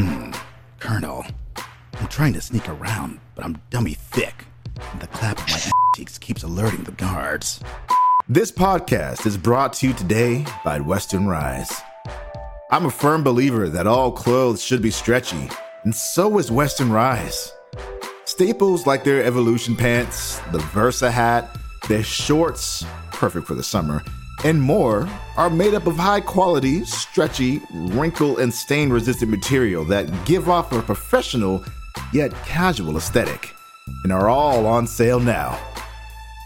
Hmm, Colonel, I'm trying to sneak around, but I'm dummy thick. And the clap of my cheeks keeps alerting the guards. This podcast is brought to you today by Western Rise. I'm a firm believer that all clothes should be stretchy, and so is Western Rise. Staples like their Evolution pants, the Versa hat, their shorts, perfect for the summer, and more are made up of high quality, stretchy, wrinkle and stain resistant material that give off a professional yet casual aesthetic and are all on sale now.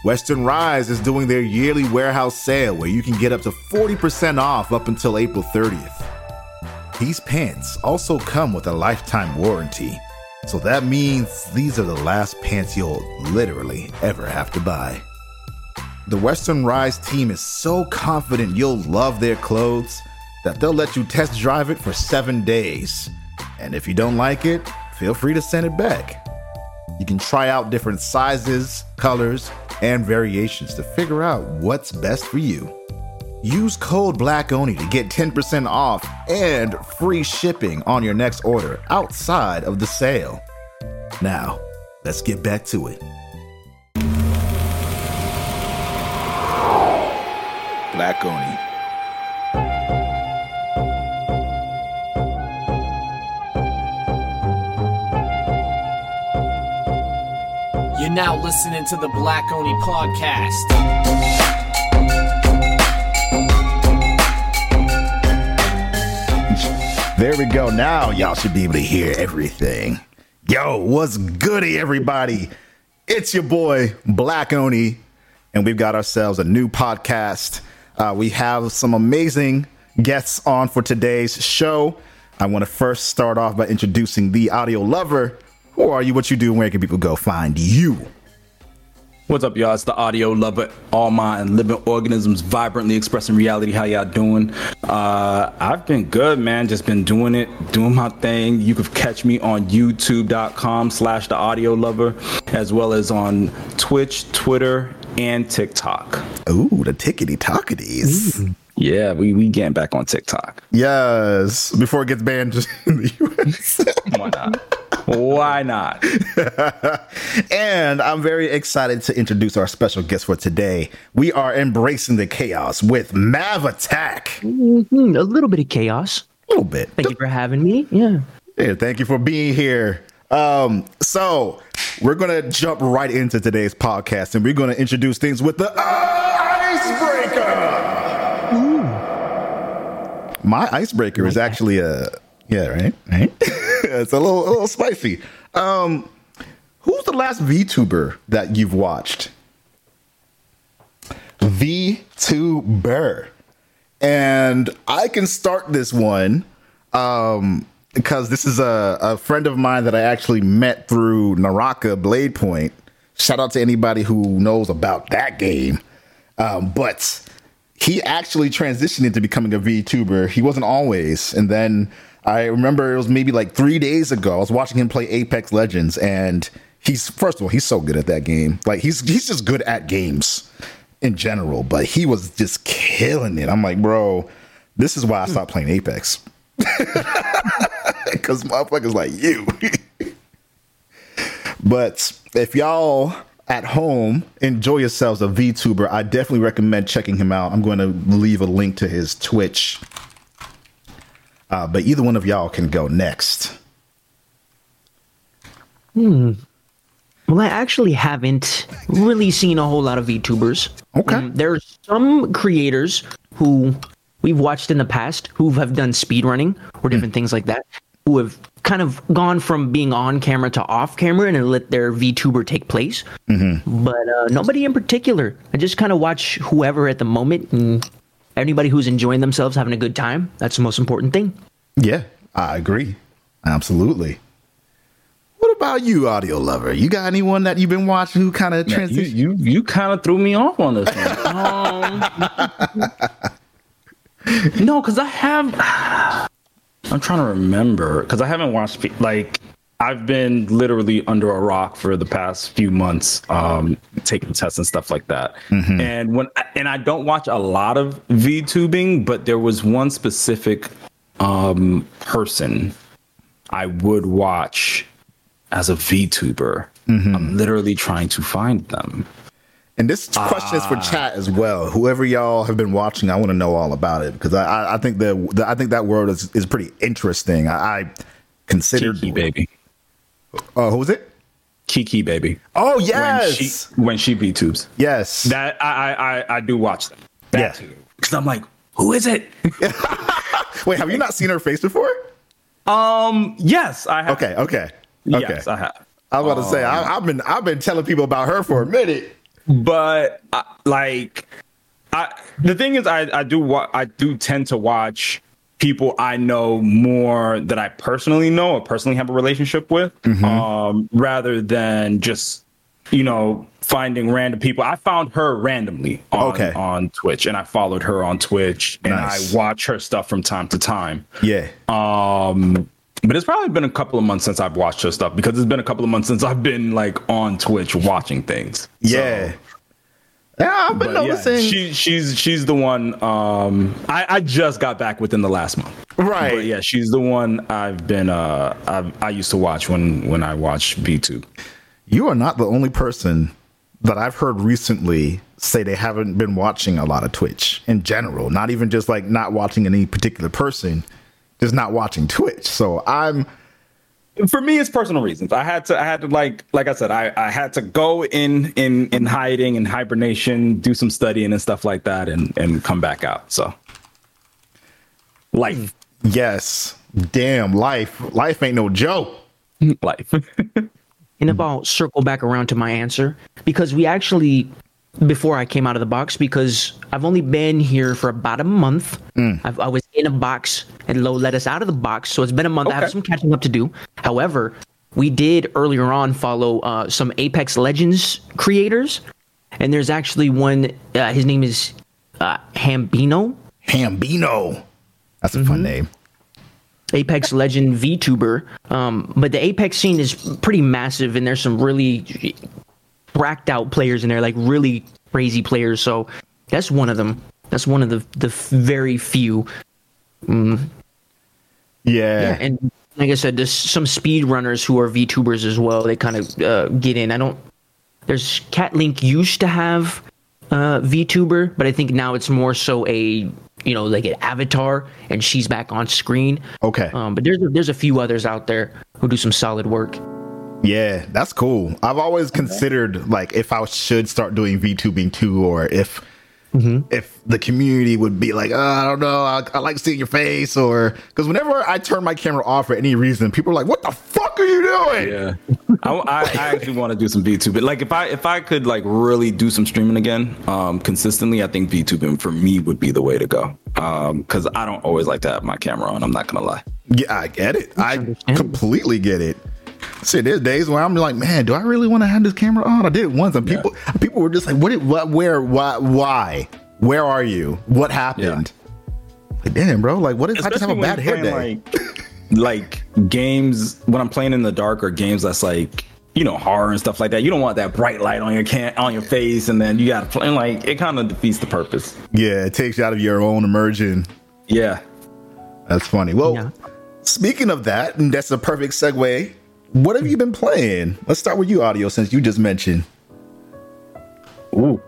Western Rise is doing their yearly warehouse sale where you can get up to 40% off up until April 30th. These pants also come with a lifetime warranty, so that means these are the last pants you'll literally ever have to buy. The Western Rise team is so confident you'll love their clothes that they'll let you test drive it for seven days. And if you don't like it, feel free to send it back. You can try out different sizes, colors, and variations to figure out what's best for you. Use code BLACKONI to get 10% off and free shipping on your next order outside of the sale. Now, let's get back to it. Black Oni. You're now listening to the Black Oni podcast. There we go. Now y'all should be able to hear everything. Yo, what's goody, everybody? It's your boy Black Oni, and we've got ourselves a new podcast. Uh, we have some amazing guests on for today's show. I want to first start off by introducing the audio lover. Who are you? What you do? Where can people go find you? What's up, y'all? It's the audio lover, all mind and living organisms vibrantly expressing reality. How y'all doing? Uh, I've been good, man. Just been doing it, doing my thing. You can catch me on youtube.com slash the audio lover, as well as on Twitch, Twitter, and TikTok. Ooh, the tickety tocketies. Yeah, we we getting back on TikTok. Yes, before it gets banned in the US. Why not? Why not? and I'm very excited to introduce our special guest for today. We are embracing the chaos with Mav Attack. Mhm, a little bit of chaos. A little bit. Thank you for having me. Yeah. Yeah, thank you for being here. Um, so we're gonna jump right into today's podcast, and we're gonna introduce things with the icebreaker. My icebreaker is actually a yeah, right, right. it's a little a little spicy. Um, who's the last VTuber that you've watched? VTuber, and I can start this one. Um, because this is a, a friend of mine that I actually met through Naraka Blade Point. Shout out to anybody who knows about that game. Um, but he actually transitioned into becoming a VTuber. He wasn't always. And then I remember it was maybe like three days ago. I was watching him play Apex Legends, and he's first of all, he's so good at that game. Like he's he's just good at games in general, but he was just killing it. I'm like, bro, this is why I stopped playing Apex. Because motherfuckers like you. but if y'all at home enjoy yourselves a VTuber, I definitely recommend checking him out. I'm going to leave a link to his Twitch. Uh, but either one of y'all can go next. Hmm. Well, I actually haven't really seen a whole lot of VTubers. Okay. Um, there's some creators who we've watched in the past who have done speedrunning or different things like that, who have kind of gone from being on camera to off camera and let their VTuber take place. But uh, nobody in particular. I just kind of watch whoever at the moment and anybody who's enjoying themselves, having a good time. That's the most important thing. Yeah, I agree. Absolutely. What about you, audio lover? You got anyone that you've been watching who kind of You you you kind of threw me off on this one. Um, no, because I have. I'm trying to remember because I haven't watched like I've been literally under a rock for the past few months, um, taking tests and stuff like that. And when and I don't watch a lot of VTubing, but there was one specific um, person I would watch as a VTuber. Mm-hmm. I'm literally trying to find them. And this question is for chat as well. Whoever y'all have been watching, I want to know all about it because I, I, I think the, the I think that world is, is pretty interesting. I, I considered Kiki baby. Oh, who was it? Kiki baby. Oh When yes, she when she tubes. yes. That I I I, I do watch that. That Yeah. Because I'm like, who is it? Wait, have you not seen her face before? um. Yes, I have. Okay, okay, okay. Yes, I have. I was about to say I, I've been I've been telling people about her for a minute. But I, like I, the thing is I, I do wa- I do tend to watch people I know more that I personally know or personally have a relationship with um, rather than just you know finding random people I found her randomly on, Okay. on Twitch and I followed her on Twitch and Nice. I watch her stuff from time to time Yeah. um, but it's probably been a couple of months since I've watched her stuff because it's been a couple of months since I've been like on Twitch watching things. yeah. yeah, I've been But yeah, noticing. she she's she's the one. Um, I I just got back within the last month. Right. But yeah, she's the one I've been. Uh, I've, I used to watch when when I watched VTube. you are not the only person that I've heard recently say they haven't been watching a lot of Twitch in general. Not even just like not watching any particular person, just not watching Twitch. So I'm For me, it's personal reasons. I had to. I had to like like I said. I, I had to go in in in hiding and hibernation, do some studying and stuff like that, and and come back out. So life, yes, damn life. Life ain't no joke. life. And if I'll circle back around to my answer, because we actually, before I came out of the box, because I've only been here for about a month. I've, I was in a box and Low let us out of the box. So it's been a month. I have some catching up to do. However, we did earlier on follow uh, some Apex Legends creators. And there's actually one, uh, his name is uh, Hambino. Hambino. That's a fun name. Apex Legend VTuber. Um, but the Apex scene is pretty massive, and there's some really racked out players in there, like really crazy players. So that's one of them. That's one of the the very few. Yeah. And like I said, there's some speed runners who are VTubers as well. They kind of uh, get in. I don't. There's Cat Link used to have uh, VTuber, but I think now it's more so a you know like an avatar, and she's back on screen. Okay. Um, but there's there's a few others out there who do some solid work. Yeah, that's cool. I've always considered like if I should start doing VTubing too, or if if the community would be like, oh, I don't know, I, I like seeing your face, or because whenever I turn my camera off for any reason, people are like, "What the fuck are you doing?" Yeah, I, I, I actually want to do some VTube. But like, if I if I could like really do some streaming again, um, consistently, I think VTubing for me would be the way to go. Um, because I don't always like to have my camera on. I'm not gonna lie. Yeah, I get it. I completely get it. See, there's days where I'm like, man, do I really want to have this camera on? I did it once, and people people were just like, what? Did, what? Where? Why? Why? Where are you? What happened? Like, damn, bro. Like, what if I just have a bad when hair day? Like, like games when I'm playing in the dark or games that's like you know horror and stuff like that. You don't want that bright light on your can on your face, and then you got to play like it kind of defeats the purpose. yeah, it takes you out of your own immersion. Yeah. That's funny. Well, Yeah. speaking of that, and that's a perfect segue. What have you been playing? Let's start with you, audio, since you just mentioned Ooh.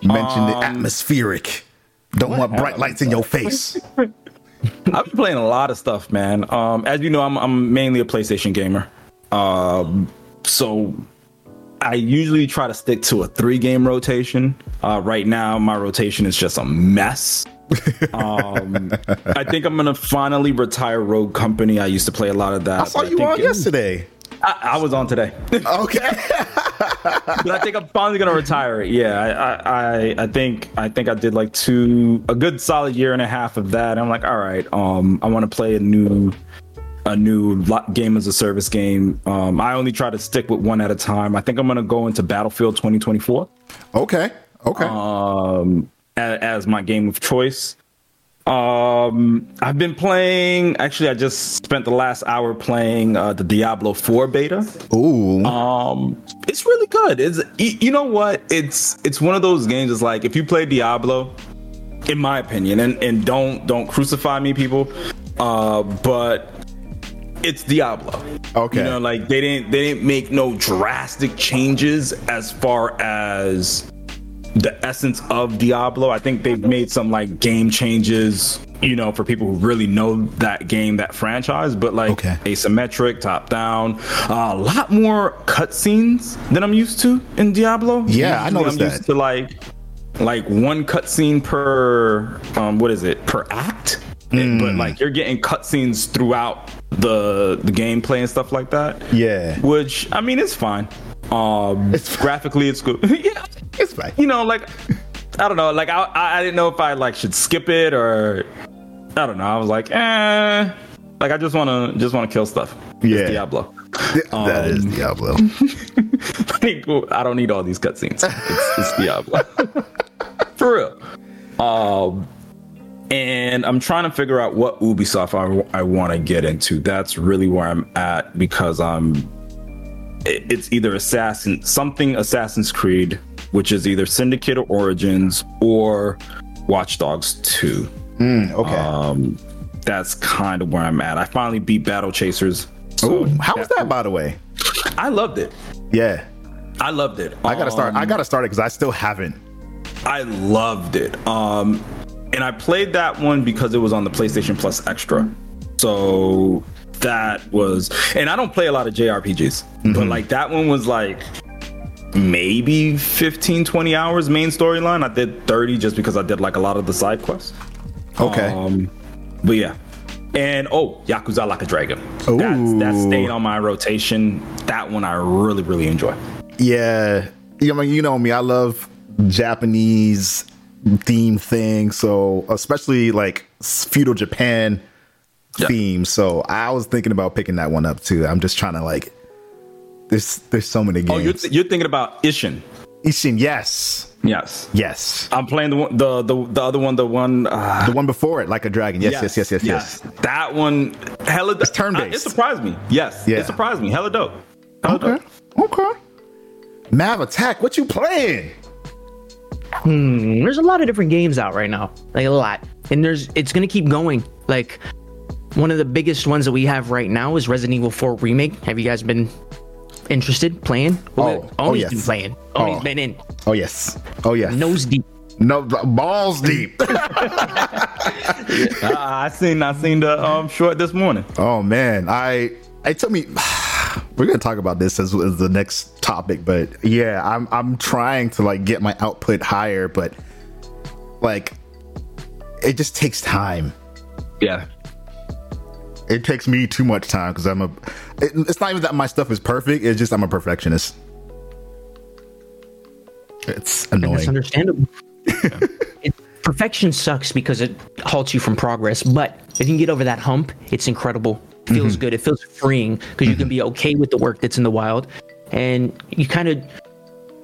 you mentioned the Um, atmospheric. Don't want bright lights in your face. I've been playing a lot of stuff, man. Um, as you know, I'm I'm mainly a PlayStation gamer. Um, so I usually try to stick to a three game rotation. Uh, right now, my rotation is just a mess. um, I think I'm gonna finally retire Rogue Company. I used to play a lot of that. I saw you think on yesterday. I, I was on today, Okay. but I think I'm finally gonna retire. Yeah, I, I, I, think I think I did like two a good solid year and a half of that. I'm like, all right, um, I want to play a new a new game as a service game. Um, I only try to stick with one at a time. I think I'm gonna go into Battlefield 2024 okay. Okay. um, as, as my game of choice. Um, I've been playing. Actually, I just spent the last hour playing uh, the Diablo 4 beta. Ooh. Um, it's really good. It's you know what? It's it's one of those games. It's like if you play Diablo, in my opinion, and and don't don't crucify me, people. Uh, but it's Diablo. Okay. You know, like they didn't they didn't make no drastic changes as far as the essence of Diablo. I think they've made some like game changes, you know, for people who really know that game, that franchise. But like Okay. asymmetric, top down, uh, a lot more cutscenes than I'm used to in Diablo. Yeah, I noticed I'm that. used to like like one cutscene per um what is it per act. Hmm. But like you're getting cutscenes throughout the the gameplay and stuff like that. Yeah. Which I mean, it's fine. Um, It's fine. graphically, it's good. yeah, It's fine. you know, like I don't know, like I, I didn't know if I like should skip it or I don't know. I was like, eh, like I just want to just want to kill stuff. It's Yeah. Diablo. that is Um, Diablo. Like, I don't need all these cutscenes. It's, it's Diablo. For real. Um, and I'm trying to figure out what Ubisoft I, I want to get into. That's really where I'm at because I'm. It- It's either Assassin, something Assassin's Creed, which is either Syndicate or Origins or Watch Dogs 2. Mm, okay. Um, that's kind of where I'm at. I finally beat Battle Chasers. So Ooh, how was that, by the way? I loved it. Yeah. I loved it. I gotta start. Um, I gotta start it because I still haven't. I loved it. Um, and I played that one because it was on the PlayStation Plus Extra. So that was, and I don't play a lot of JRPGs, but like that one was like maybe 15, 20 hours main storyline. I did 30 just because I did like a lot of the side quests. Okay. Um, but yeah. And oh, Yakuza Like a Dragon. That's, that Ooh. stayed on my rotation. That one I really, really enjoy. yeah. You know, you know me. I love Japanese theme things. So especially like feudal Japan Yeah. theme. So I was thinking about picking that one up too. I'm just trying to like. There's there's so many Oh, you're, games. th- you're thinking about Ishin. Ishin, yes, Yes. yes. I'm playing the one, the the, the other one, the one. Uh, The one before it, like a dragon. Yes, yes, yes, yes, yes. That one, hella. It's turn-based. It surprised me. Yes, Yeah. it surprised me. Hella dope. Hella Okay, dope. okay. Mav Attack, what you playing? Hmm, there's a lot of different games out right now, like a lot, and there's it's gonna keep going. Like one of the biggest ones that we have right now is Resident Evil 4 remake. Have you guys been interested playing? Oh, oh, yes. been playing. Oni's Oh. been in Oh yes, oh yes. nose deep. no balls deep. Uh, I seen I seen the um short this morning. oh man, I it took me. We're gonna talk about this as, as the next topic, but yeah, I'm I'm trying to like get my output higher, but like it just takes time. Yeah. It takes me too much time because I'm a. It, it's not even that my stuff is perfect. It's just I'm a perfectionist. It's annoying. that's understandable. it, perfection sucks because it halts you from progress, but if you can get over that hump, it's incredible. It feels Mm-hmm. good. It feels freeing because you can be okay with the work that's in the wild, and you kind of,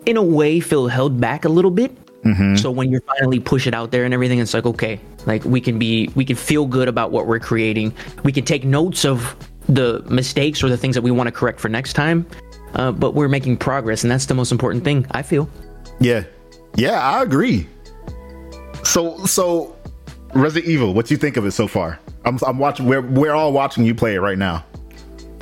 in a way, feel held back a little bit. Mm-hmm. So when you finally push it out there and everything, it's like okay, like we can be, we can feel good about what we're creating. We can take notes of the mistakes or the things that we want to correct for next time. Uh, but we're making progress, and that's the most important thing. I feel. Yeah, yeah, I agree. So, so Resident Evil, what do you think of it so far? I'm, I'm watching. We're we're all watching you play it right now.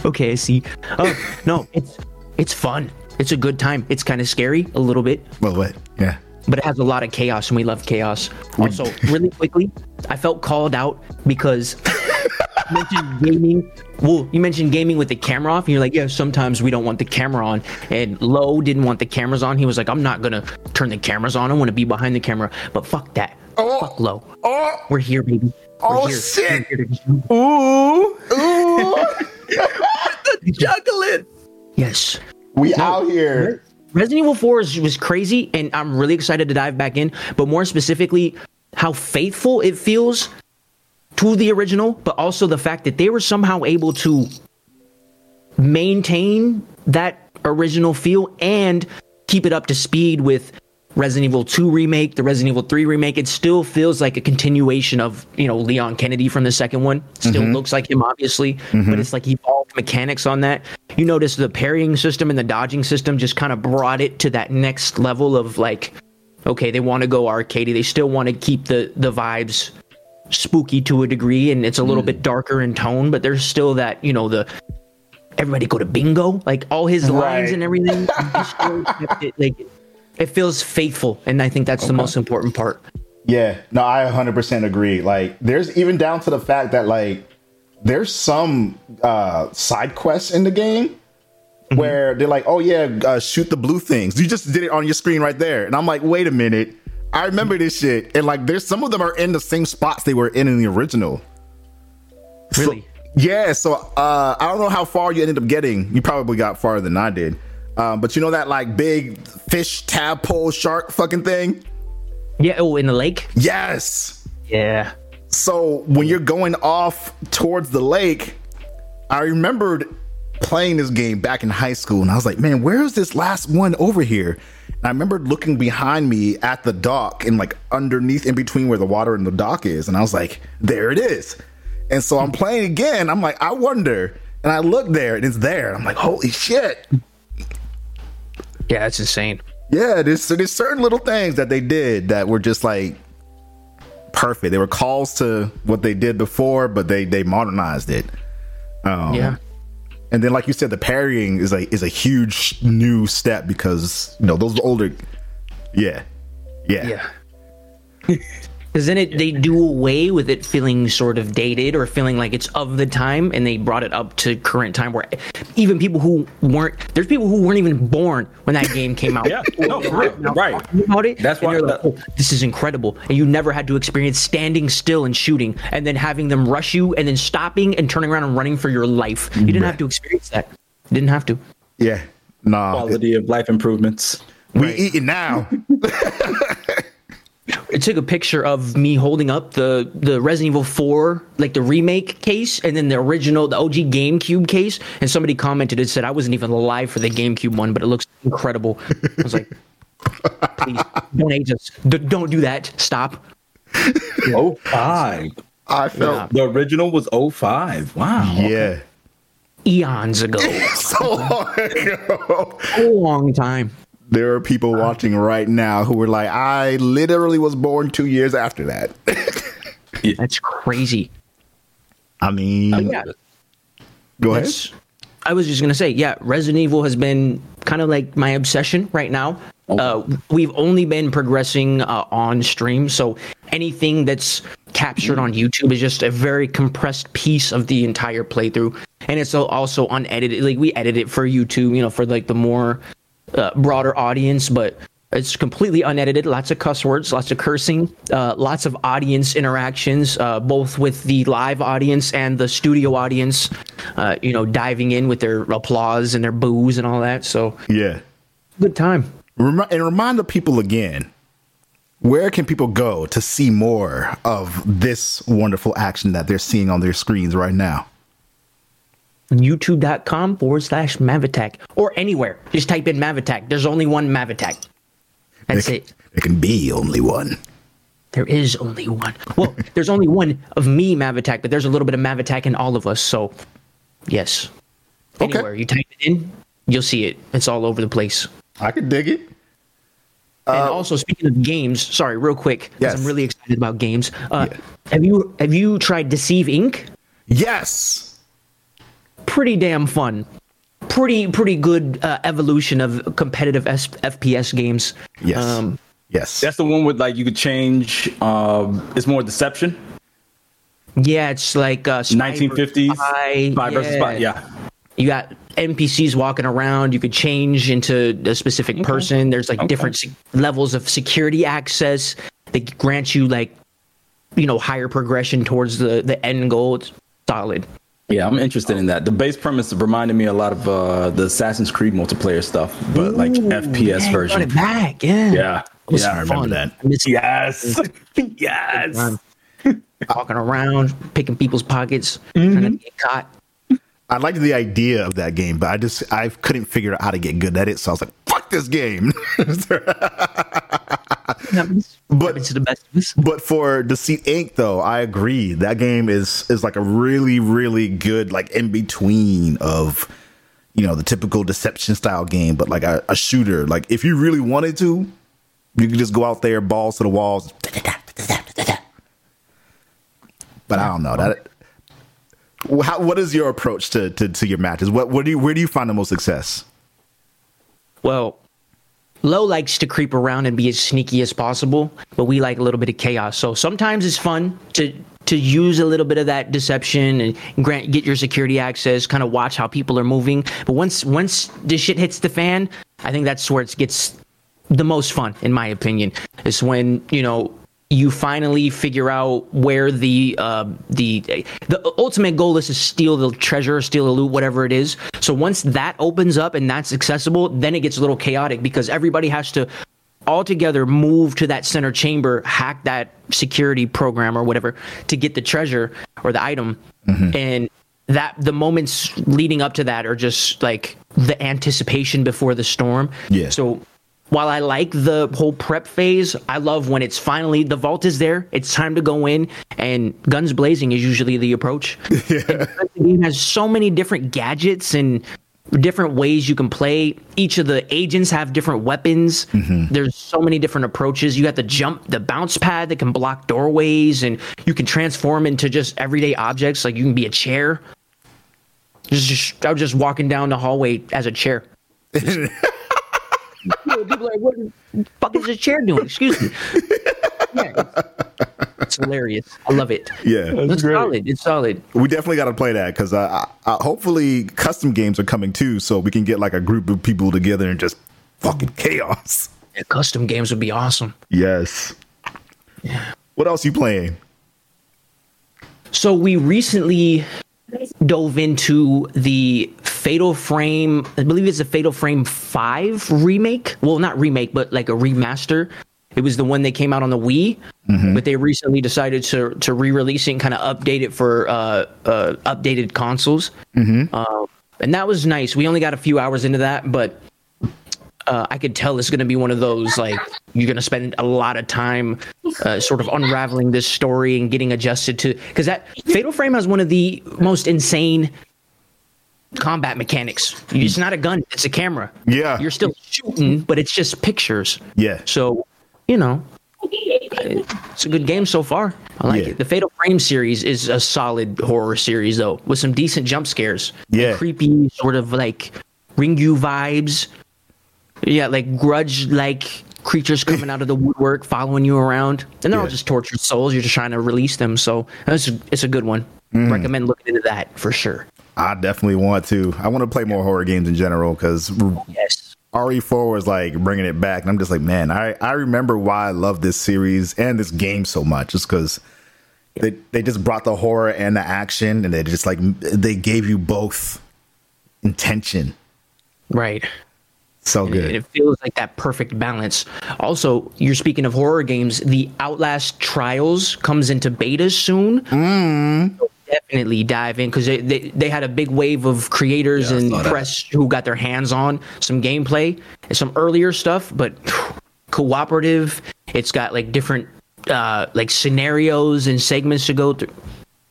Okay, I see. Oh no, it's it's fun. It's a good time. It's kind of scary a little bit, Well, what? Yeah. But it has a lot of chaos, and we love chaos. Also, really quickly, I felt called out because you mentioned gaming. Well, you mentioned gaming with the camera off, and you're like, yeah, sometimes we don't want the camera on. And Lowe didn't want the cameras on. He was like, I'm not gonna turn the cameras on. I want to be behind the camera. But fuck that. Oh. Fuck Lowe. Oh, We're here, baby. We're Oh, here. shit. Here Ooh, ooh, chocolate. Yes. we out here. Resident Evil 4 is, was crazy, and I'm really excited to dive back in. But more specifically, how faithful it feels to the original, but also the fact that they were somehow able to maintain that original feel and keep it up to speed with Resident Evil 2 remake, the Resident Evil 3 remake. It still feels like a continuation of, you know, Leon Kennedy from the second one. Still mm-hmm. looks like him, obviously, but mm-hmm. it's like evolved mechanics on that. You notice the parrying system and the dodging system just kind of brought it to that next level of like, okay, they want to go arcadey. They still want to keep the the vibes spooky to a degree, and it's a little mm. bit darker in tone, but there's still that you know the everybody go to bingo, like all his lines and everything. he still it, like it feels faithful, and I think that's the most important part. Yeah, no, I 100% agree. Like, there's even down to the fact that like there's some uh side quests in the game where they're like, "Oh yeah, uh, shoot the blue things." You just did it on your screen right there, and I'm like, "Wait a minute." I remember this shit, and like, there's some of them are in the same spots they were in in the original. Really, Yeah, so uh, I don't know how far you ended up getting. You probably got farther than I did. Um, but you know that like big fish tadpole shark fucking thing? yeah. Oh, in the lake. Yes. Yeah. So when you're going off towards the lake, I remembered playing this game back in high school, and I was like, man, where is this last one over here? And I remembered looking behind me at the dock and like underneath in between where the water and the dock is, and I was like, there it is. And so I'm playing again. I'm like, I wonder. And I look there and it's there. I'm like, holy shit. Yeah, that's insane. Yeah, there's there's certain little things that they did that were just like perfect. They were calls to what they did before, but they they modernized it. Um, Yeah. and then like you said, the parrying is like is a huge new step because you know those older. Yeah, yeah, Yeah. Because then it, they do away with it feeling sort of dated or feeling like it's of the time, and they brought it up to current time where even people who weren't there's people who weren't even born when that game came out. Yeah, no, for real, Now right. About it, That's why- like, that- "Oh, this is incredible, and you never had to experience standing still and shooting, and then having them rush you, and then stopping and turning around and running for your life. You didn't have to experience that. You didn't have to. yeah. Nah, Quality of life improvements. we eating now. it took a picture of me holding up the the Resident Evil 4 like the remake case and then the original the OG GameCube case and somebody commented and said I wasn't even alive for the GameCube one but it looks incredible. I was like please don't age us. D- don't do that. Stop. Oh, oh five. I felt The original was 05. Wow. yeah. Eons ago. So long ago. a long time. There are people watching right now who were like, I literally was born two years after that. That's crazy. I mean, Yeah. go ahead. That's- I was just gonna say, yeah, Resident Evil has been kind of like my obsession right now. Uh, we've only been progressing uh, on stream, so anything that's captured on YouTube is just a very compressed piece of the entire playthrough, and it's also unedited. Like we edit it for YouTube, you know, for like the more uh, broader audience, but it's completely unedited. Lots of cuss words, lots of cursing, uh, lots of audience interactions, uh, both with the live audience and the studio audience. Uh, you know, diving in with their applause and their boos and all that. So Yeah. good time. Remi- and remind the people again where can people go to see more of this wonderful action that they're seeing on their screens right now? YouTube.com forward slash Mav Attack or anywhere. Just type in Mav Attack. There's only one Mav Attack. That's there, it. there can be only one. There is only one. Well, there's only one of me, Mav Attack, but there's a little bit of Mav Attack in all of us. So, yes. Okay. Anywhere you type it in, you'll see it. It's all over the place. I could dig it. and also, speaking of games, sorry, real quick, because Yes. I'm really excited about games. Uh, Yeah. Have you have you tried Deceive Inc? Yes. Pretty damn fun. Pretty pretty good uh, evolution of competitive S- FPS games. Yes. Um, yes. That's the one with like you could change. Um, it's more deception. yeah, it's like uh, 1950s. versus spy. Spy versus spy. Yeah. you got NPCs walking around. You could change into a specific person. There's like Okay. different se- levels of security access. They grant you like, you know, higher progression towards the the end goal. It's solid. Yeah, I'm interested in that. The base premise reminded me a lot of uh, the Assassin's Creed multiplayer stuff, but like FPS Man, version. Run it back, yeah. Yeah. It was Yeah, I remember fun. that. I miss Yes. yes. fun. Walking around, picking people's pockets, Mm-hmm. trying to get caught. I liked the idea of that game, but I just I couldn't figure out how to get good at it. So I was like, "Fuck this game." Happens, But- to the best of us. but for Deceive Inc. though, I agree that game is is like a really really good like in between of you know the typical deception style game, but like a, a shooter. Like if you really wanted to, you could just go out there, balls to the walls. but I don't know that. How, what is your approach to, to, to your matches? What, what do you, where do you find the most success? Well, Low likes to creep around and be as sneaky as possible, but we like a little bit of chaos. So sometimes it's fun to to use a little bit of that deception and grant get your security access, kind of watch how people are moving. But once once this shit hits the fan, I think that's where it gets the most fun, in my opinion. Is when you know you finally figure out where the uh, the the ultimate goal is to steal the treasure, steal the loot, whatever it is. So once that opens up and that's accessible, then it gets a little chaotic because everybody has to all together move to that center chamber, hack that security program or whatever to get the treasure or the item, and that the moments leading up to that are just like the anticipation before the storm. Yeah. So while I like the whole prep phase, I love when it's finally the vault is there. It's time to go in, and guns blazing is usually the approach. And the game has so many different gadgets and different ways you can play. Each of the agents have different weapons. Mm-hmm. There's so many different approaches. You got the jump, the bounce pad that can block doorways, and you can transform into just everyday objects. Like you can be a chair. Just, just I was just walking down the hallway as a chair. People are like, "What the fuck is this chair doing?" Excuse me. Yeah, it's, it's hilarious. I love it. Yeah. it's solid. It's solid. We definitely got to play that because uh, I, I, hopefully custom games are coming too, so we can get like a group of people together and just fucking chaos. Yeah, custom games would be awesome. Yes. Yeah. What else you playing? So we recently dove into the Fatal Frame. I believe it's a Fatal Frame Five remake. Well, not remake, but like a remaster. It was the one that came out on the Wii, but they recently decided to to re-release it and kind of update it for uh, uh, updated consoles. Uh, and that was nice. We only got a few hours into that, but uh, I could tell it's going to be one of those like you're going to spend a lot of time uh, sort of unraveling this story and getting adjusted to because that Fatal Frame has one of the most insane combat mechanics. It's not a gun; it's a camera. Yeah. you're still shooting, but it's just pictures. Yeah. So, you know, it's a good game so far. I like Yeah. it. The Fatal Frame series is a solid horror series, though, with some decent jump scares. Yeah. Creepy, sort of like Ringu vibes. Yeah, like grudge like creatures coming out of the woodwork following you around. And they're all just tortured souls. You're just trying to release them. So it's, it's a good one. Mm. Recommend looking into that for sure. I definitely want to. I want to play more horror games in general because Yes. RE4 was like bringing it back, and I'm just like, man, I I remember why I love this series and this game so much, just because they they just brought the horror and the action, and they just like they gave you both intention. Right. So And good. It feels like that perfect balance. Also, you're speaking of horror games. The Outlast Trials comes into beta soon. Mm. So definitely dive in because they, they they had a big wave of creators Yeah, and saw that. press who got their hands on some gameplay and some earlier stuff, but cooperative. It's got like different uh, like scenarios and segments to go through.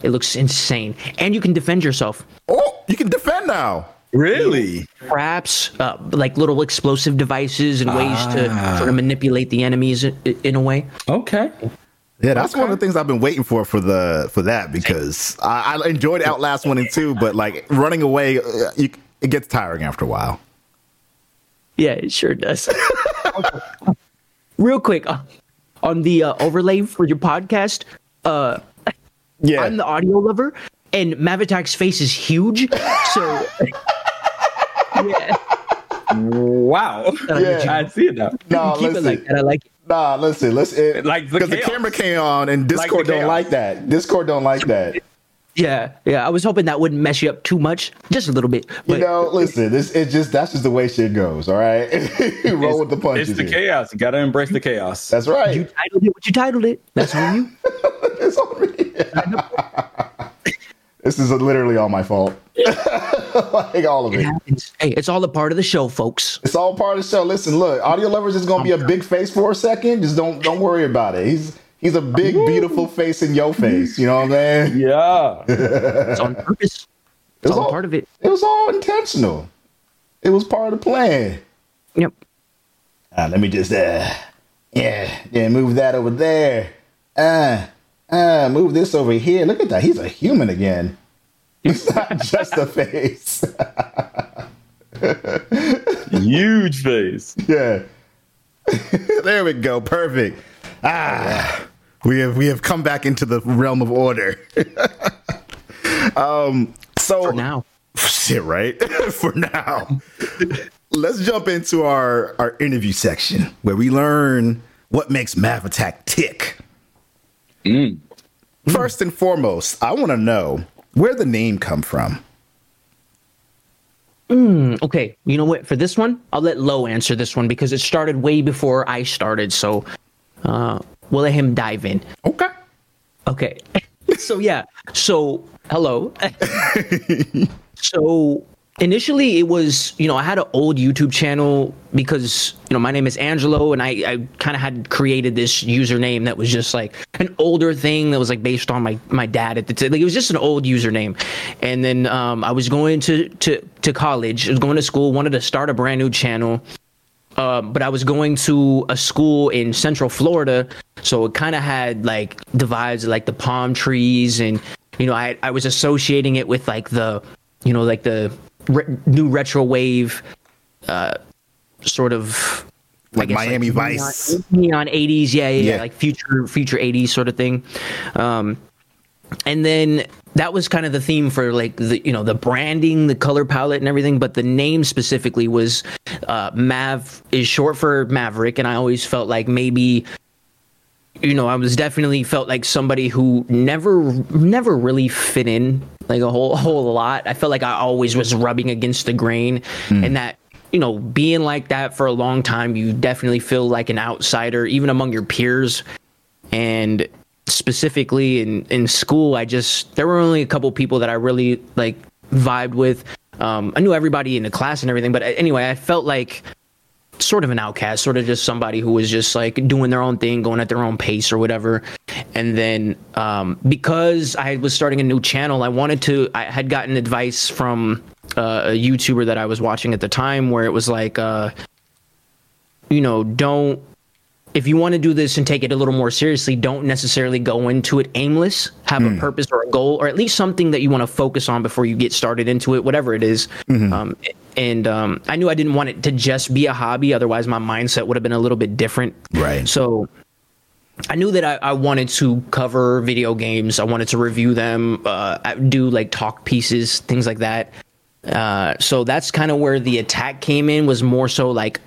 It looks insane, and you can defend yourself. oh, you can defend now. Really? Traps, uh, like little explosive devices and ways to sort of manipulate the enemies in, in a way. Okay. Yeah, that's one of the things I've been waiting for for the for that because I, I enjoyed Outlast one and two, but like running away, uh, you, it gets tiring after a while. Yeah, it sure does. Real quick, uh, on the uh, overlay for your podcast, uh, Yeah, I'm the audio lover, and Mav Attack's face is huge. So, yeah, Wow. Yeah. I see it now. no, keep it listen, like that. I like it. nah, listen, listen, Like because the, chaos. camera came on and Discord the don't chaos. like that. Discord don't like that. Yeah, yeah. I was hoping that wouldn't mess you up too much, just a little bit. You know, listen, this it's just that's just the way shit goes. All right, roll with the punches. It's the here. chaos. You gotta embrace the chaos. That's right. you titled it what you titled it. That's on you. it's on me. This is literally all my fault. like all of It it. Hey, it's all a part of the show, folks. It's all part of the show. Listen, look, audio lovers is gonna be a big face for a second. Just don't don't worry about it. He's he's a big, beautiful face in your face. You know what I'm saying? Yeah. It's on purpose. It's was all, all- part of it. It was all intentional. It was part of the plan. Yep. Uh, let me just uh yeah, yeah, move that over there. Uh Uh, move this over here. Look at that. He's a human again. He's not just a face. Huge face. yeah. there we go. Perfect. Ah, we have we have come back into the realm of order. um. So For now. Shit, right? For now. Let's jump into our, our interview section where we learn what makes Mav Attack tick. First and foremost, I want to know where the name come from. Okay, you know what? For this one, I'll let Lo answer this one because it started way before I started. So uh, we'll let him dive in. Okay. Okay. so yeah. So hello. so initially it was, you know, I had an old YouTube channel because, you know, my name is Angelo and I, I kind of had created this username that was just like an older thing that was like based on my, my dad at the time. Like it was just an old username. And then um, I was going to, to, to college, I was going to school, wanted to start a brand new channel. Uh, but I was going to a school in Central Florida, so it kind of had like the vibes like the palm trees, and you know, I I was associating it with like the, you know, like the re- new retro wave, uh, sort of Like guess, Miami neon- Vice. neon 80s, yeah, yeah, Yeah. yeah, like future future 80s sort of thing. Um, and then that was kind of the theme for like the you know the branding the color palette and everything but the name specifically was uh mav is short for maverick and i always felt like maybe you know i was definitely felt like somebody who never never really fit in like a whole whole lot. I felt like i always was rubbing against the grain and that you know being like that for a long time you definitely feel like an outsider even among your peers. And specifically in in school i just there were only a couple people that i really like vibed with. Um i knew everybody in the class and everything but anyway i felt like sort of an outcast sort of just somebody who was just like doing their own thing going at their own pace or whatever and then um because i was starting a new channel i wanted to i had gotten advice from uh, a youtuber that i was watching at the time where it was like uh you know don't if you want to do this and take it a little more seriously, don't necessarily go into it aimless. Have a purpose or a goal, or at least something that you want to focus on before you get started into it, whatever it is. Um, and um, I knew I didn't want it to just be a hobby, otherwise my mindset would have been a little bit different. Right. So I knew that I, I wanted to cover video games. I wanted to review them, uh, do like talk pieces, things like that. Uh, so that's kind of where the attack came in. Was more so like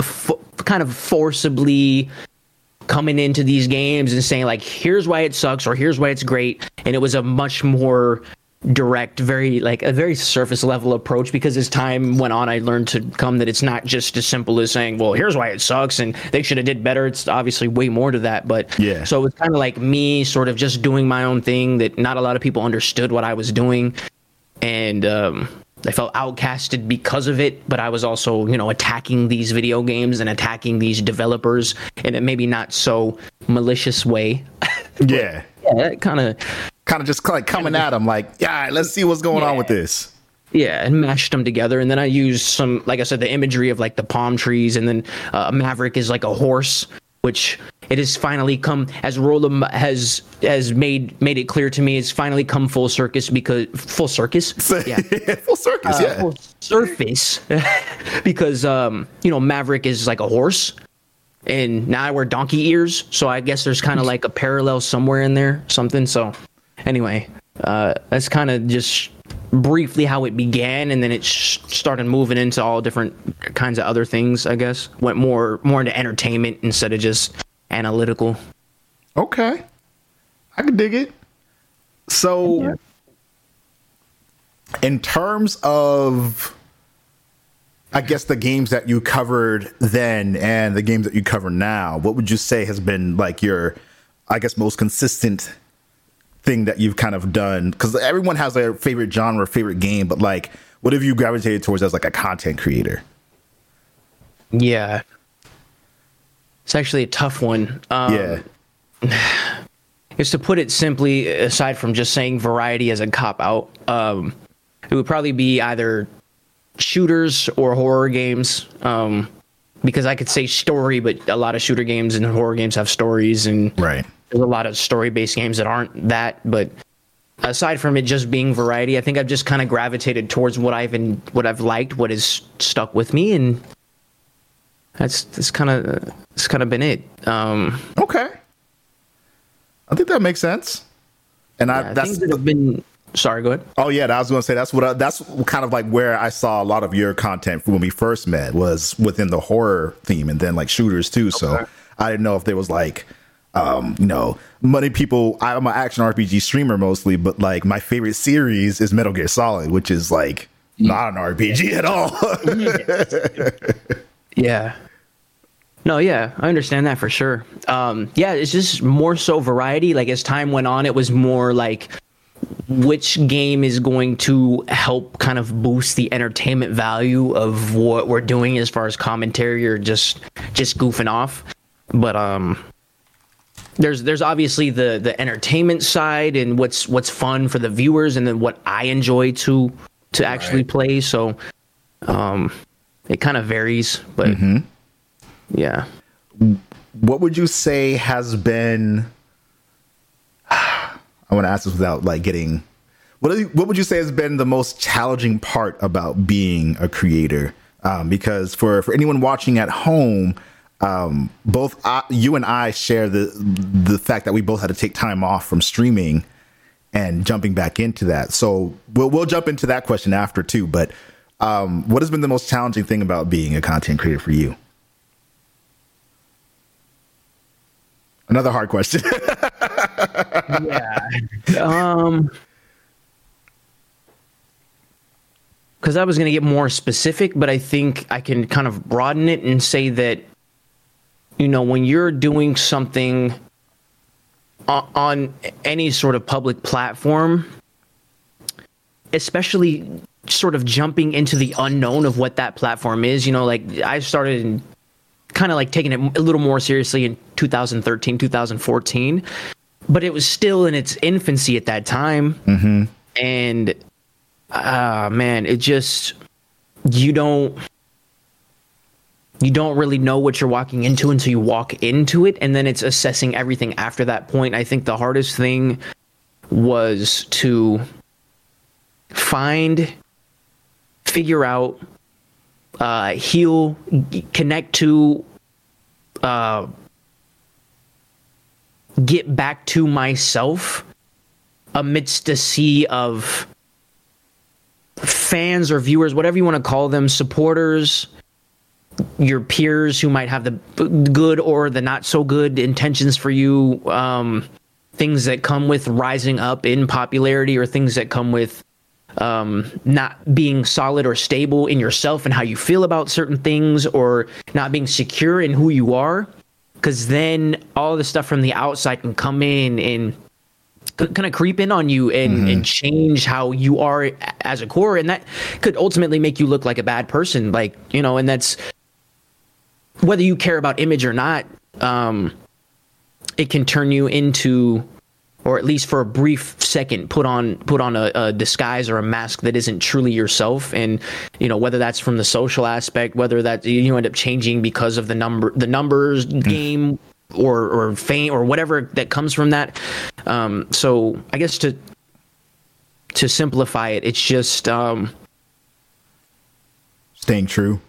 fo- kind of forcibly coming into these games and saying like here's why it sucks or here's why it's great and it was a much more direct very like a very surface level approach because as time went on i learned to come that it's not just as simple as saying well here's why it sucks and they should have did better it's obviously way more to that but Yeah. so it was kind of like me sort of just doing my own thing that not a lot of people understood what i was doing and um, I felt outcasted because of it. But I was also, you know, attacking these video games and attacking these developers in a maybe not so malicious way. Yeah. yeah, that kind of Kind of just like coming at them like, yeah, all right, let's see what's going on with this. yeah, and mashed them together. And then I used some, like I said, the imagery of like the palm trees, and then uh, Maverick is like a horse. Which it has finally come as Roland has has made made it clear to me. It's finally come full circus because full circus. Yeah, Full circus, yeah. full surface because um you know Maverick is like a horse and now I wear donkey ears so I guess there's kind of like a parallel somewhere in there something so anyway uh that's kind of just briefly how it began and then it sh- started moving into all different kinds of other things I guess went more more into entertainment instead of just analytical Okay. I can dig it. So, in terms of, I guess, the games that you covered then and the games that you cover now, what would you say has been like your, I guess, most consistent thing that you've kind of done? Because everyone has their favorite genre, favorite game, but like, what have you gravitated towards as like a content creator? yeah it's actually a tough one um, yeah. is to put it simply, aside from just saying variety as a cop out, um, it would probably be either shooters or horror games. Um, because I could say story, but a lot of shooter games and horror games have stories, and Right. There's a lot of story based games that aren't that, but aside from it just being variety, I think I've just kind of gravitated towards what I've in, what I've liked, what has stuck with me, and that's that's kind of that's kind of been it. Um, Okay. I think that makes sense. And I yeah, that's things that have been. Sorry, go ahead. Oh yeah, I was going to say that's what I, that's kind of like where I saw a lot of your content when we first met was within the horror theme and then like shooters too. So I didn't know if there was like um, you know, money people. I'm an action RPG streamer mostly, but like my favorite series is Metal Gear Solid, which is like not an RPG at all. Yeah. No, yeah, I understand that for sure. Um, yeah, it's just more so variety. Like as time went on, it was more like which game is going to help kind of boost the entertainment value of what we're doing as far as commentary or just just goofing off. But um there's there's obviously the the entertainment side and what's what's fun for the viewers and then what I enjoy to to actually play. So um it kind of varies, but yeah. what would you say has been? I want to ask this without like getting. What you, what would you say has been the most challenging part about being a creator? Um, because for for anyone watching at home, um, both I, you and I share the the fact that we both had to take time off from streaming and jumping back into that. So we'll we'll jump into that question after too. But um, what has been the most challenging thing about being a content creator for you? Another hard question. yeah. Um because I was going to get more specific, but I think I can kind of broaden it and say that, you know, when you're doing something on, on any sort of public platform, especially sort of jumping into the unknown of what that platform is, you know, like I started kind of like taking it a little more seriously in 2013, 2014, but it was still in its infancy at that time. And, ah, man, it just, you don't, you don't really know what you're walking into until you walk into it. And then it's assessing everything after that point. I think the hardest thing was to find, figure out, uh, heal, connect to, uh, get back to myself amidst a sea of fans or viewers, whatever you want to call them, supporters, your peers who might have the good or the not so good intentions for you, um, things that come with rising up in popularity or things that come with um, not being solid or stable in yourself and how you feel about certain things or not being secure in who you are. Because then all the stuff from the outside can come in and kind of creep in on you and, and change how you are as a core. And that could ultimately make you look like a bad person. Like, you know, and that's whether you care about image or not, um, it can turn you into or at least for a brief second put on put on a, a disguise or a mask that isn't truly yourself. And you know whether that's from the social aspect whether that you end up changing because of the number the numbers game or or fame or whatever that comes from that. Um so i guess to to simplify it it's just um Staying true.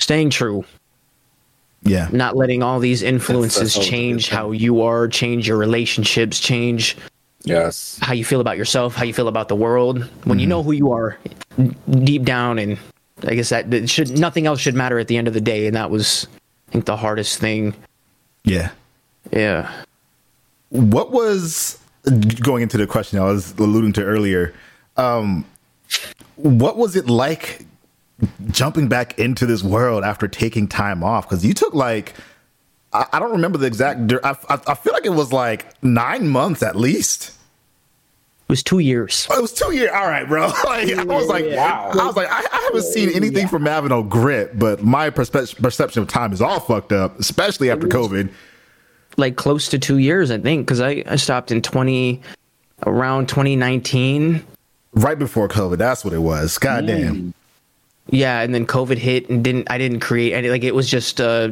Staying true Yeah. not letting all these influences always a good change how you are change your relationships change Yes. how you feel about yourself, how you feel about the world. When you know who you are deep down, and I guess that, that should nothing else should matter at the end of the day, and that was I think the hardest thing. Yeah. Yeah. What was going into the question I was alluding to earlier? Um, what was it like jumping back into this world after taking time off? Because you took like I, I don't remember the exact. I, I, I feel like it was like nine months at least. It was two years. Oh, It was two years. All right, bro. Like, I was like, wow. I was like, I, I haven't seen anything from Avenel Grit, but my perspe- perception of time is all fucked up, especially after COVID. Like close to two years, I think, because I, I stopped in twenty around twenty nineteen. Right before COVID, that's what it was. God mm. damn. Yeah, and then COVID hit and didn't I didn't create any like it was just uh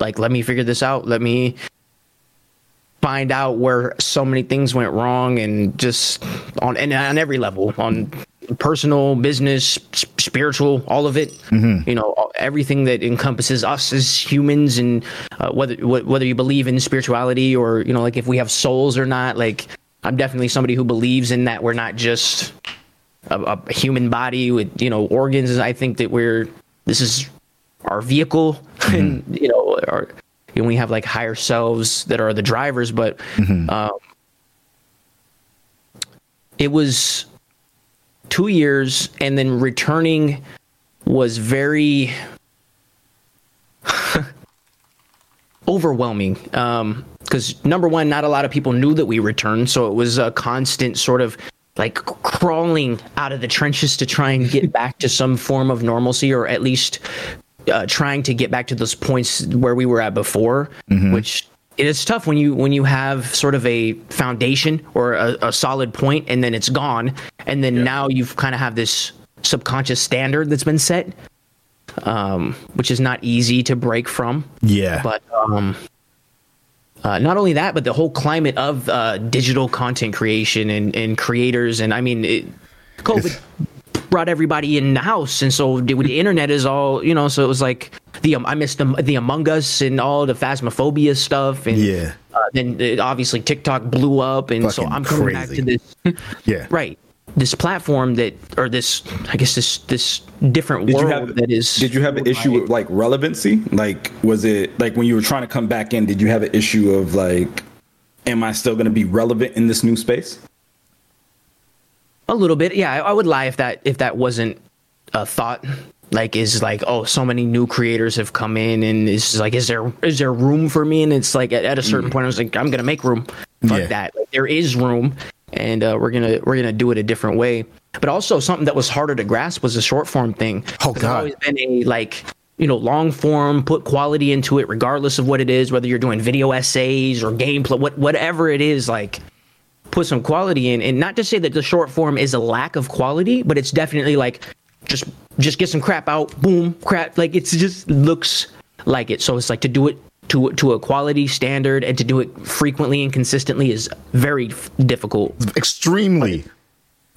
like let me figure this out. Let me find out where so many things went wrong and just on and on every level on personal business s- spiritual all of it you know everything that encompasses us as humans and uh, whether wh- whether you believe in spirituality or you know like if we have souls or not like i'm definitely somebody who believes in that we're not just a, a human body with you know organs i think that we're this is our vehicle. Mm-hmm. And you know our and we have like higher selves that are the drivers but mm-hmm. um, it was two years and then returning was very overwhelming um, because number one not a lot of people knew that we returned so it was a constant sort of like crawling out of the trenches to try and get back to some form of normalcy or at least uh, trying to get back to those points where we were at before which it is tough when you when you have sort of a foundation or a, a solid point and then it's gone and then now you've kind of have this subconscious standard that's been set um, which is not easy to break from. Yeah. but um, uh, not only that, but the whole climate of uh, digital content creation and, and creators, and I mean, it, COVID brought everybody in the house, and so the, the internet is all you know. So it was like the um, I missed the, the Among Us and all the Phasmophobia stuff, and Yeah. uh, then uh, obviously TikTok blew up, and so I'm coming back to this yeah. right this platform that or this I guess this this different Did world have that is Did you have an issue with like relevancy? Like, was it like when you were trying to come back in? Did you have an issue of like, am I still going to be relevant in this new space? A little bit, yeah. I, I would lie if that if that wasn't a thought. Like, is like, oh, so many new creators have come in, and it's like, is there is there room for me? And it's like, at, at a certain mm. point, I was like, I'm gonna make room. Fuck Yeah. that. Like, there is room, and uh, we're gonna we're gonna do it a different way. But also, something that was harder to grasp was the short form thing. Oh, 'Cause I've God. always been a like you know long form, put quality into it, regardless of what it is, whether you're doing video essays or gameplay, what whatever it is, like put some quality in and not to say that the short form is a lack of quality but it's definitely like just just get some crap out boom crap like it's just looks like it so it's like to do it to to a quality standard and to do it frequently and consistently is very f- difficult Extremely.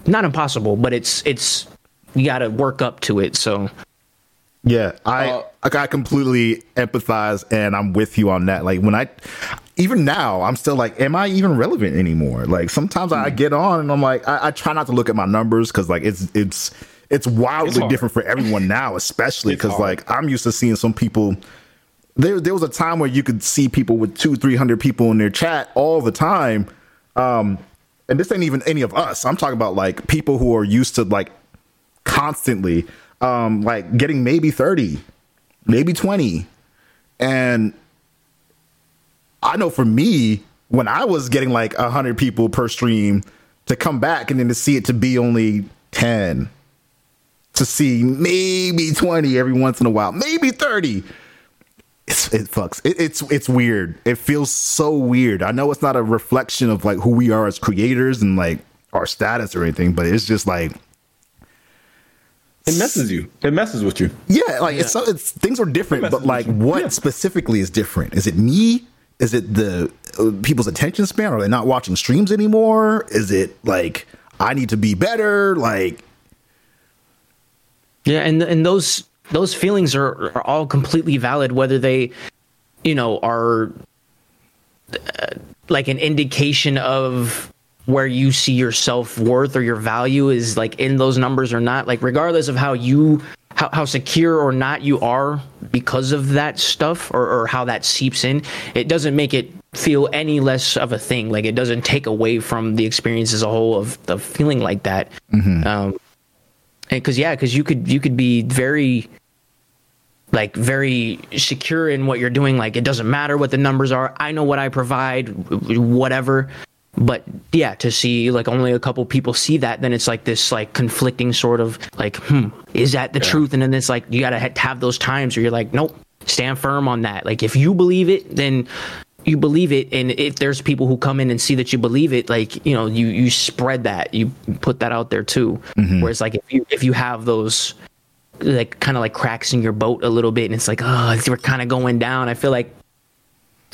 not impossible but it's it's you got to work up to it so Yeah, I Uh, like I completely empathize and I'm with you on that. Like when I even now I'm still like, am I even relevant anymore? Like sometimes I Hmm. get on and I'm like, I, I try not to look at my numbers because like it's it's it's wildly hard. different for everyone now, especially because like I'm used to seeing some people. There there was a time where you could see people with two three hundred people in their chat all the time. Um, and this ain't even any of us. I'm talking about like people who are used to like constantly um like getting maybe 30 maybe 20 and i know for me when i was getting like 100 people per stream to come back and then to see it to be only 10 to see maybe 20 every once in a while maybe 30 it's, it fucks it, it's it's weird it feels so weird i know it's not a reflection of like who we are as creators and like our status or anything but it's just like It messes you. It messes with you. Yeah, like it's it's things are different, but like what Yeah. specifically is different? Is it me? Is it the uh, people's attention span? Are they not watching streams anymore? Is it like I need to be better? Like Yeah, and and those those feelings are, are all completely valid, whether they, you know, are uh, like an indication of where you see your self worth or your value is like in those numbers or not. Like regardless of how you how, how secure or not you are because of that stuff or, or how that seeps in, it doesn't make it feel any less of a thing. Like it doesn't take away from the experience as a whole of the feeling like that. Um, and because yeah because you could you could be very like very secure in what you're doing. Like it doesn't matter what the numbers are. I know what i provide whatever. But yeah to see like only a couple people see that then it's like this like conflicting sort of like hmm is that the truth? And then it's like you gotta have those times where you're like nope stand firm on that. Like if you believe it then you believe it and if there's people who come in and see that you believe it like you know you you spread that. You put that out there too. Whereas like if you if you have those like kind of like cracks in your boat a little bit and it's like oh we're kind of going down i feel like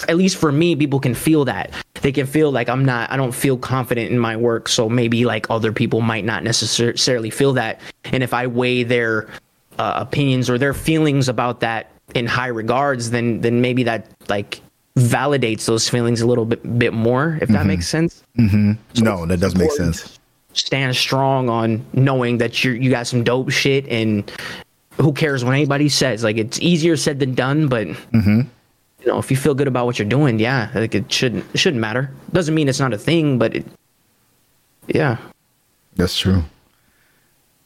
at least for me people can feel that. They can feel like I'm not I don't feel confident in my work, so maybe like other people might not necessarily feel that. And if I weigh their uh, opinions or their feelings about that in high regards, then then maybe that like validates those feelings a little bit bit more, if that mm-hmm. makes sense. Mm-hmm. no, that does make sense. Stand strong on knowing that you you got some dope shit and who cares what anybody says. Like it's easier said than done, but mm-hmm. you know if you feel good about what you're doing, yeah, like it shouldn't it shouldn't matter. Doesn't mean it's not a thing, but it, yeah. That's true.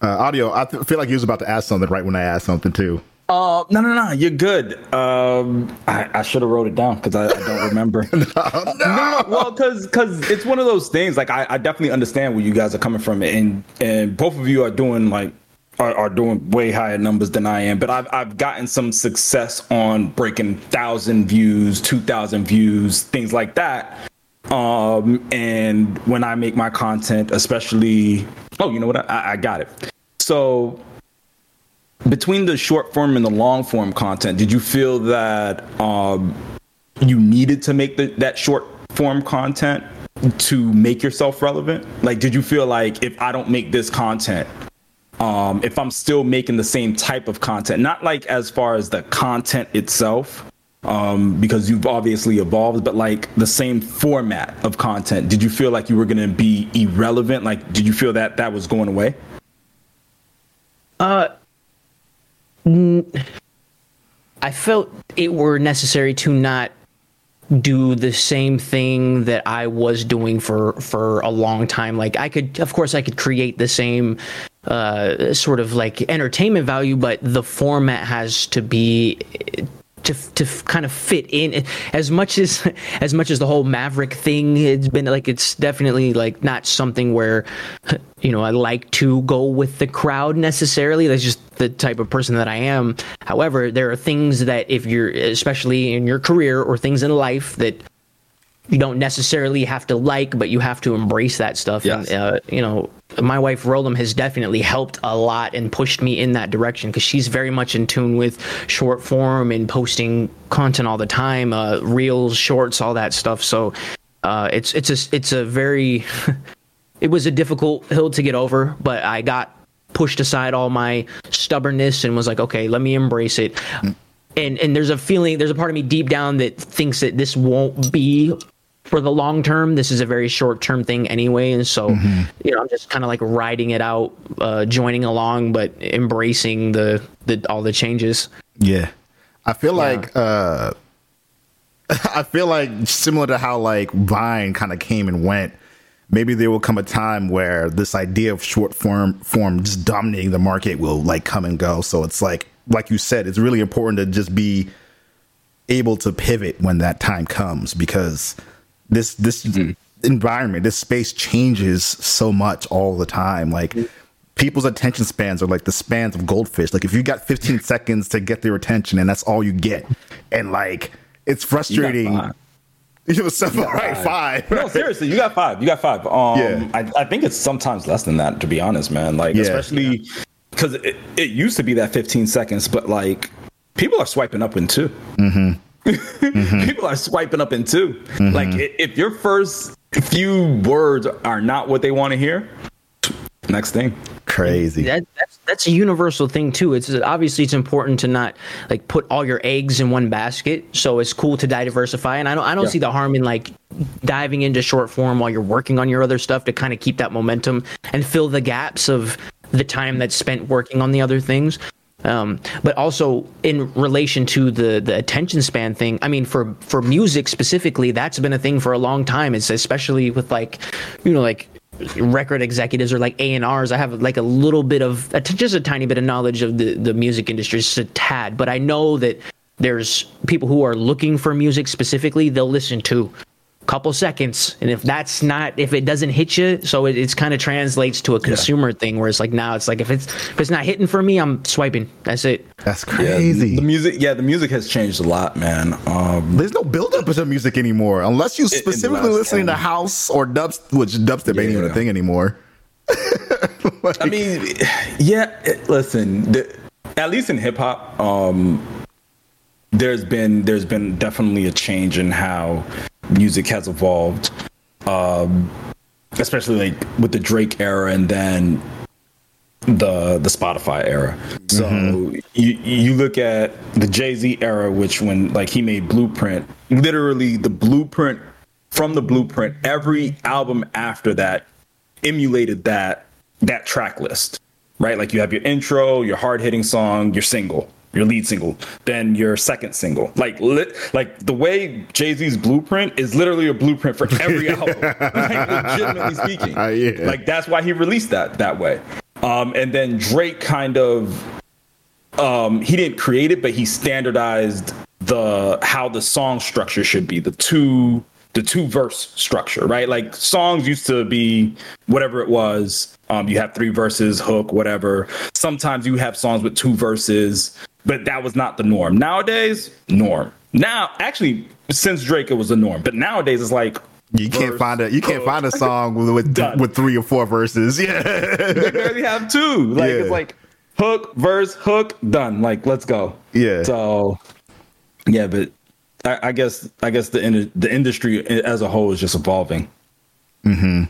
Uh, audio, I th- feel like you was about to ask something right when I asked something too. Uh, no, no, no. You're good. Um, I, I should have wrote it down because I, I don't remember. no, well, because because it's one of those things. Like I, I definitely understand where you guys are coming from, and and both of you are doing like are, are doing way higher numbers than I am. But I've I've gotten some success on breaking thousand views, two thousand views, things like that. Um, and when I make my content, especially, oh, you know what? I, I got it. So between the short form and the long form content, did you feel that um, you needed to make the, that short form content to make yourself relevant? Like, did you feel like if I don't make this content, um, if I'm still making the same type of content, not like as far as the content itself, um, because you've obviously evolved, but like the same format of content, did you feel like you were going to be irrelevant? Like, did you feel that that was going away? Uh, I felt it were necessary to not do the same thing that I was doing for for a long time. Like I could, of course, I could create the same uh, sort of like entertainment value, but the format has to be to to kind of fit in. As much as as much as the whole Maverick thing it's been like it's definitely like not something where you know I like to go with the crowd necessarily. That's just the type of person that I am. However there are things that if you're especially in your career or things in life that you don't necessarily have to like, but you have to embrace that stuff. Yes. And, uh, you know, my wife Roland has definitely helped a lot and pushed me in that direction because she's very much in tune with short form and posting content all the time, uh, reels, shorts, all that stuff. So uh, it's it's a it's a very it was a difficult hill to get over, but I got pushed aside all my stubbornness and was like, okay, let me embrace it. And and there's a feeling, there's a part of me deep down that thinks that this won't be for the long term. This is a very short term thing anyway, and so you know I'm just kind of like riding it out, uh, joining along, but embracing the the all the changes. Yeah. I feel like uh I feel like similar to how like Vine kind of came and went, maybe there will come a time where this idea of short form form just dominating the market will like come and go. So it's like like you said, it's really important to just be able to pivot when that time comes because this this environment, this space changes so much all the time. Like people's attention spans are like the spans of goldfish. Like if you got 15 seconds to get their attention and that's all you get, and like it's frustrating. five. You know, so, right, five. No, seriously, you got five. You got five. Um, Yeah. I, I think it's sometimes less than that, to be honest, man. Like, Yeah. especially because it, it used to be that 15 seconds, but like people are swiping up in 2 Mm-hmm. Mm-hmm. people are swiping up in 2 mm-hmm. Like, if your first few words are not what they want to hear, next thing. Crazy. That, that's that's a universal thing too. It's obviously it's important to not like put all your eggs in one basket. So it's cool to diversify, and I don't I don't Yeah. see the harm in like diving into short form while you're working on your other stuff to kind of keep that momentum and fill the gaps of the time that's spent working on the other things. Um, but also in relation to the the attention span thing, I mean, for for music specifically, that's been a thing for a long time. It's especially with like, you know, like record executives or like A and R's. I have like a little bit of just a tiny bit of knowledge of the the music industry, just a tad. But I know that there's people who are looking for music specifically. They'll listen to couple seconds, and if that's not if it doesn't hit you, so it, it's kind of translates to a consumer thing where it's like now it's like if it's if it's not hitting for me, I'm swiping. That's it. That's crazy Yeah, crazy. the music, yeah, the music has changed a lot, man. Um, There's no buildup to music anymore, unless you specifically last listening to house or dubstep, which dubstep ain't even a thing anymore. I mean, yeah. it- listen, the, at least in hip hop, um, there's been there's been definitely a change in how music has evolved, um, especially like with the Drake era and then the the Spotify era. So mm-hmm. you you look at the Jay Z era, which when like he made Blueprint, literally the blueprint from the Blueprint, every album after that emulated that that track list, right? Like you have your intro, your hard hitting song, your single, your lead single, then your second single. Like lit, like the way Jay Z's Blueprint is literally a blueprint for every album. like legitimately speaking, uh, yeah. like that's why he released that that way. Um, and then Drake kind of um, he didn't create it, but he standardized the how the song structure should be. The two the two verse structure, right? Like songs used to be whatever it was. Um, you have three verses, hook, whatever. Sometimes you have songs with two verses, but that was not the norm. Nowadays, norm. Now, actually, since Drake, it was the norm, but nowadays it's like you can't verse, find a you can't find a song with with, with, three or four verses. Yeah, they barely have two. Like yeah. it's like hook, verse, hook, done. Like let's go. Yeah. So yeah, but I, I guess I guess the in, the industry as a whole is just evolving. Hmm.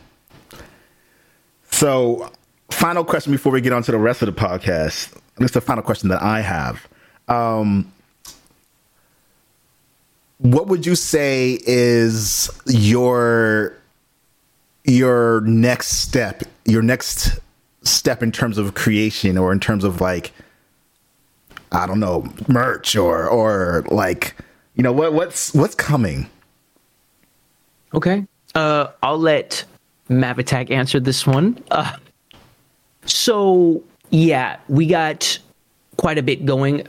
So, final question before we get on to the rest of the podcast. This is the final question that I have. Um, what would you say is your your next step your next step in terms of creation or in terms of like i don't know merch or or like you know what what's what's coming? Okay. Uh i'll let Mav-Attack answer this one. Uh so yeah we got quite a bit going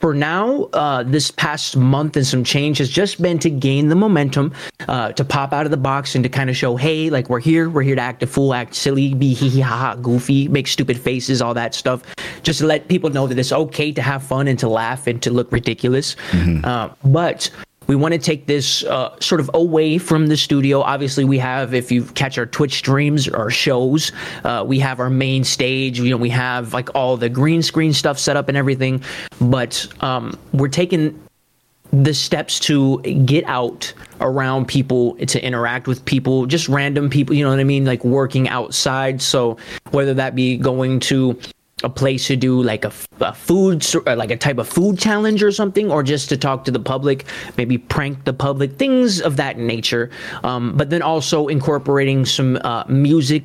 for now, uh, this past month and some change has just been to gain the momentum, uh, to pop out of the box and to kind of show, hey, like we're here, we're here to act a fool, act silly, be hee hee ha ha, goofy, make stupid faces, all that stuff, just to let people know that it's okay to have fun and to laugh and to look ridiculous. Mm-hmm. Uh, but we want to take this uh, sort of away from the studio. Obviously, we have, if you catch our Twitch streams or shows, uh, we have our main stage. You know, we have like all the green screen stuff set up and everything. But um, we're taking the steps to get out around people to interact with people just random people you know what i mean like working outside so whether that be going to a place to do like a, a food like a type of food challenge or something or just to talk to the public maybe prank the public things of that nature. Um, but then also incorporating some uh, music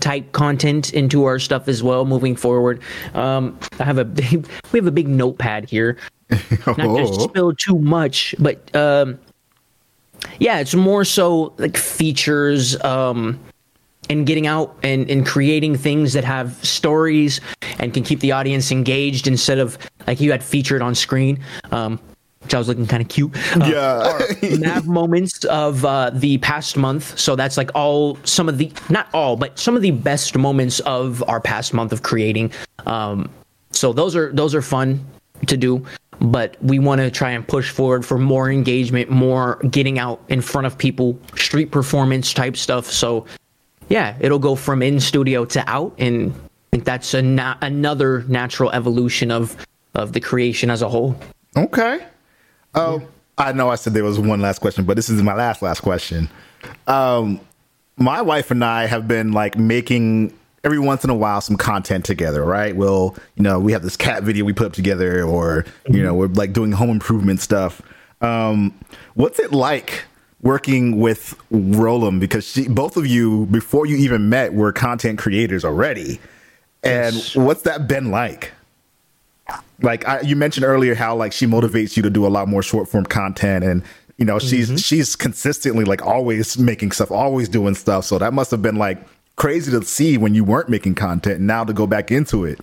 type content into our stuff as well moving forward. Um, i have a big, we have a big notepad here. Not to oh. spill too much but um, yeah it's more so like features um, and getting out and, and creating things that have stories and can keep the audience engaged instead of like you had featured on screen. Um, which I was looking kind of cute. Uh, yeah. nav moments of uh, the past month. So that's like all some of the not all, but some of the best moments of our past month of creating. Um, so those are those are fun to do, but we want to try and push forward for more engagement, more getting out in front of people, street performance type stuff. So yeah, it'll go from in studio to out, and I think that's a na- another natural evolution of of the creation as a whole. Okay. Oh, yeah. I know I said there was one last question, but this is my last last question. Um, my wife and I have been like making every once in a while some content together, right? We'll, you know, we have this cat video we put up together, or you know, we're like doing home improvement stuff. Um, what's it like working with Roland because she, both of you, before you even met, were content creators already. And yes. what's that been like? Like I, you mentioned earlier, how like she motivates you to do a lot more short form content, and you know she's mm-hmm. she's consistently like always making stuff, always doing stuff. So that must have been like crazy to see when you weren't making content, and now to go back into it.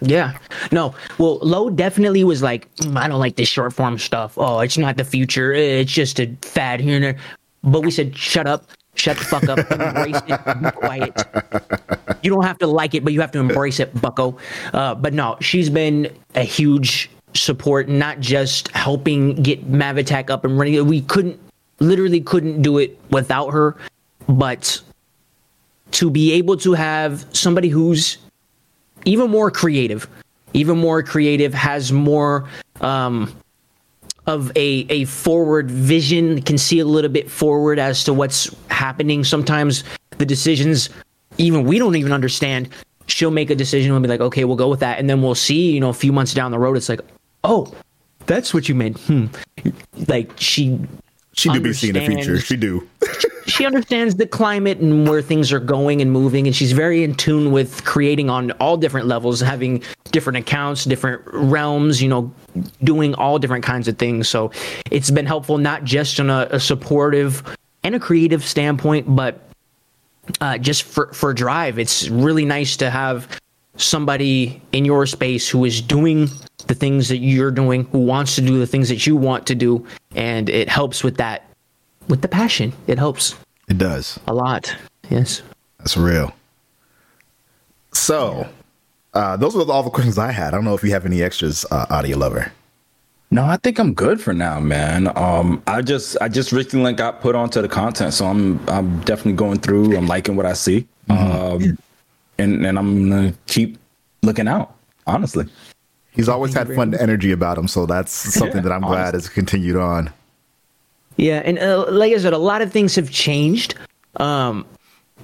Yeah. No. Well, Low definitely was like, mm, I don't like this short form stuff. Oh, it's not the future. It's just a fad here and there. But we said, shut up. Shut the fuck up. Embrace it. Be quiet. You don't have to like it, but you have to embrace it, bucko. Uh, but no, she's been a huge support, not just helping get Mav-Attack up and running. We couldn't, literally couldn't do it without her. But to be able to have somebody who's even more creative, even more creative, has more um, of a a forward vision, can see a little bit forward as to what's happening. Sometimes the decisions, even we don't even understand. She'll make a decision and be like, okay, we'll go with that, and then we'll see. You know, a few months down the road, it's like, oh, that's what you meant. Hmm. Like she She do be seeing the future. She do. she understands the climate and where things are going and moving and she's very in tune with creating on all different levels having different accounts different realms you know doing all different kinds of things so it's been helpful not just on a, a supportive and a creative standpoint but uh, just for for drive it's really nice to have somebody in your space who is doing the things that you're doing who wants to do the things that you want to do and it helps with that with the passion it helps It does. a lot. Yes. That's real. So, uh, those were all the questions I had. I don't know if you have any extras, uh, audio lover. No, I think I'm good for now, man. Um, I just I just recently got put onto the content, so I'm I'm definitely going through. I'm liking what I see, um, and and I'm gonna keep looking out. Honestly, He's always had fun energy about him, so that's something Yeah, that I'm glad honestly. has continued on. Yeah, and uh, like I said, a lot of things have changed. Um,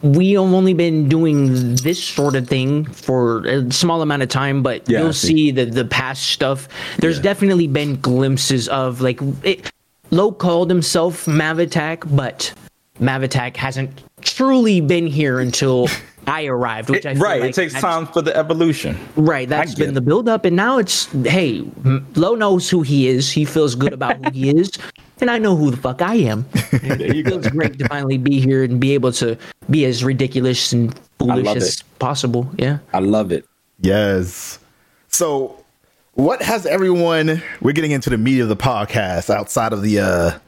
we have only been doing this sort of thing for a small amount of time, but Yeah, you'll see. see the the past stuff. There's definitely been glimpses of like it, Low called himself Mav Attack, but Mav Attack hasn't truly been here until I arrived. Which I feel right. like it takes that's- time for the evolution. Right, that's been it. the build up, and now it's hey, M- Lo knows who he is. He feels good about who he is, and I know who the fuck I am. And it feels great to finally be here and be able to be as ridiculous and foolish as it. possible. Yeah. I love it. Yes. So, what has everyone? We're getting into the meat of the podcast outside of the uh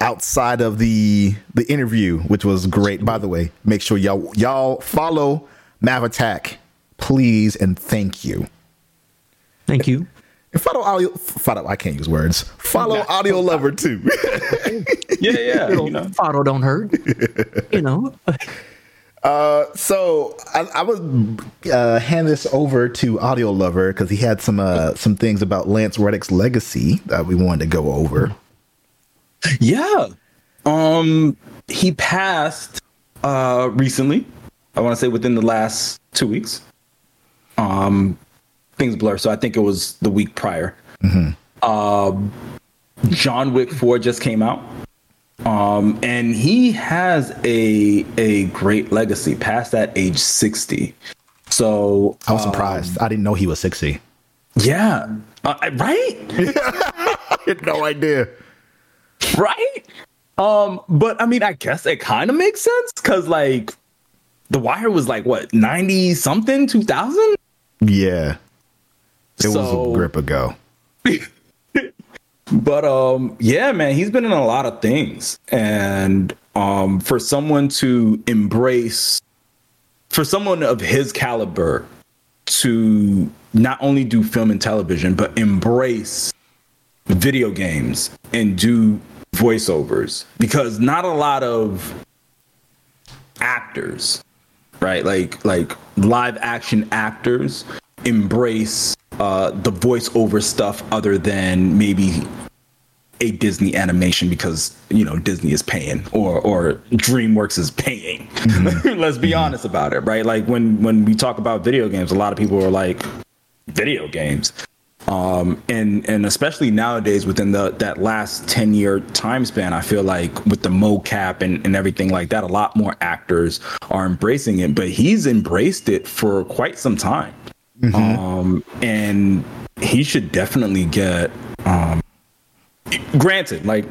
outside of the the interview, which was great. By the way, make sure y'all y'all follow Mav Attack, please, and thank you. Thank you. And follow audio. Follow. I can't use words. Follow Audio Lover too. Yeah, yeah. you know. Photo don't hurt. you know. so I, I would uh, hand this over to Audio Lover because he had some uh, some things about Lance Reddick's legacy that we wanted to go over. Yeah. Um he passed uh recently. I want to say within the last 2 weeks. Um things blur, so I think it was the week prior. Um John Wick 4 just came out. Um and he has a a great legacy past that age 60. So I was surprised. I didn't know he was sixty. yeah, uh, right? I had no idea. right? Um, but I mean, I guess it kind of makes sense because like the wire was like what ninety something, two thousand. Yeah, it was a grip ago. But um, yeah, man, he's been in a lot of things, and um, for someone to embrace, for someone of his caliber, to not only do film and television, but embrace video games and do voiceovers, because not a lot of actors, right? Like like live action actors embrace uh, the voiceover stuff other than maybe a Disney animation because you know Disney is paying or or DreamWorks is paying. Let's be honest about it, right? Like when when we talk about video games, a lot of people are like video games. Um, and and especially nowadays within the that last 10 year time span, I feel like with the mocap and, and everything like that, a lot more actors are embracing it, but he's embraced it for quite some time. Um, and he should definitely get um granted, like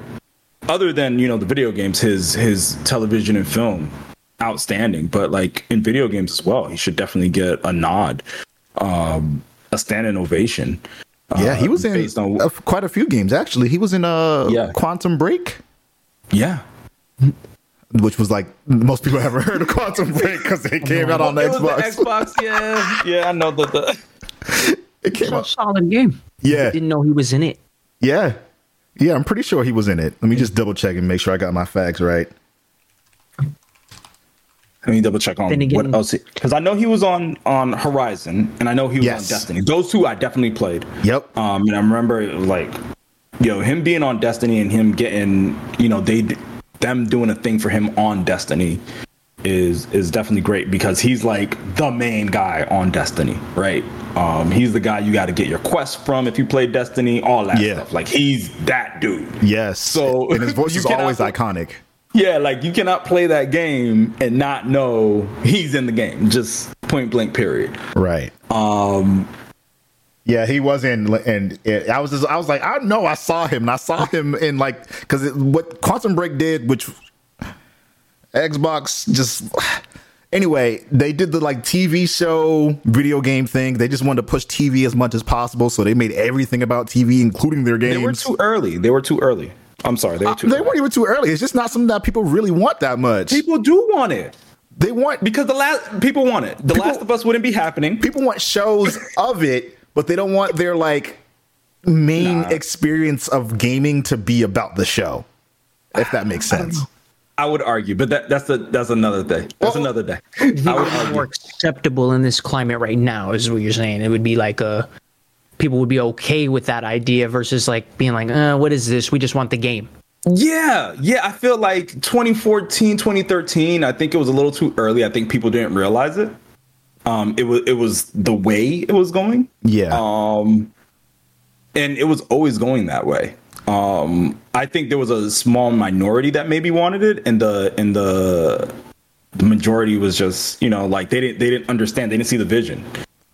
other than you know the video games, his his television and film outstanding, but like in video games as well, he should definitely get a nod, um, a standing ovation. Yeah, he uh, was in based on uh, quite a few games actually. He was in uh Yeah. Quantum Break, yeah. which was like most people haven't heard of Quantum Break because it came out on the It was Xbox. the Xbox, yeah, yeah. I know that the It came It's a out. solid game. Yeah, I Didn't know he was in it. yeah, yeah. I'm pretty sure he was in it. Let me just double check and make sure I got my facts right. Let me double check on again- what else because I know he was on on Horizon and I know he was Yes. on Destiny. Those two I definitely played. Yep. Um, and I remember like yo, him being on Destiny and him getting, you know, they them doing a thing for him on Destiny is is definitely great because he's like the main guy on Destiny, right? Um, he's the guy you got to get your quest from if you play Destiny, all that Yeah. stuff. Like he's that dude. Yes. So- and his voice is always put- iconic. Yeah, like you cannot play that game and not know he's in the game. Just point blank, period. Right. Um, Yeah, he was in, and it, I was just, I was like, I know I saw him, and I saw him in like, because what Quantum Break did, which Xbox just, anyway, they did the like TV show, video game thing. They just wanted to push TV as much as possible, so they made everything about TV, including their games. they were too early. They were too early. I'm sorry, they were uh, too. They early. weren't even too early. It's just not something that people really want that much. People do want it They want because the last people want it. The People- Last of Us wouldn't be happening. people want shows of it, but they don't want their like main Nah. experience of gaming to be about the show. If that makes sense. I would argue, but that, that's the that's another day. That's another day. I would more acceptable in this climate right now is what you're saying. It would be like a people would be okay with that idea versus like being like, uh, what is this? We just want the game. Yeah, yeah. I feel like 2014, 2013. I think it was a little too early. I think people didn't realize it. Um, it was it was the way it was going. Yeah. Um, and it was always going that way. Um, I think there was a small minority that maybe wanted it, and the and the the majority was just you know like they didn't they didn't understand they didn't see the vision,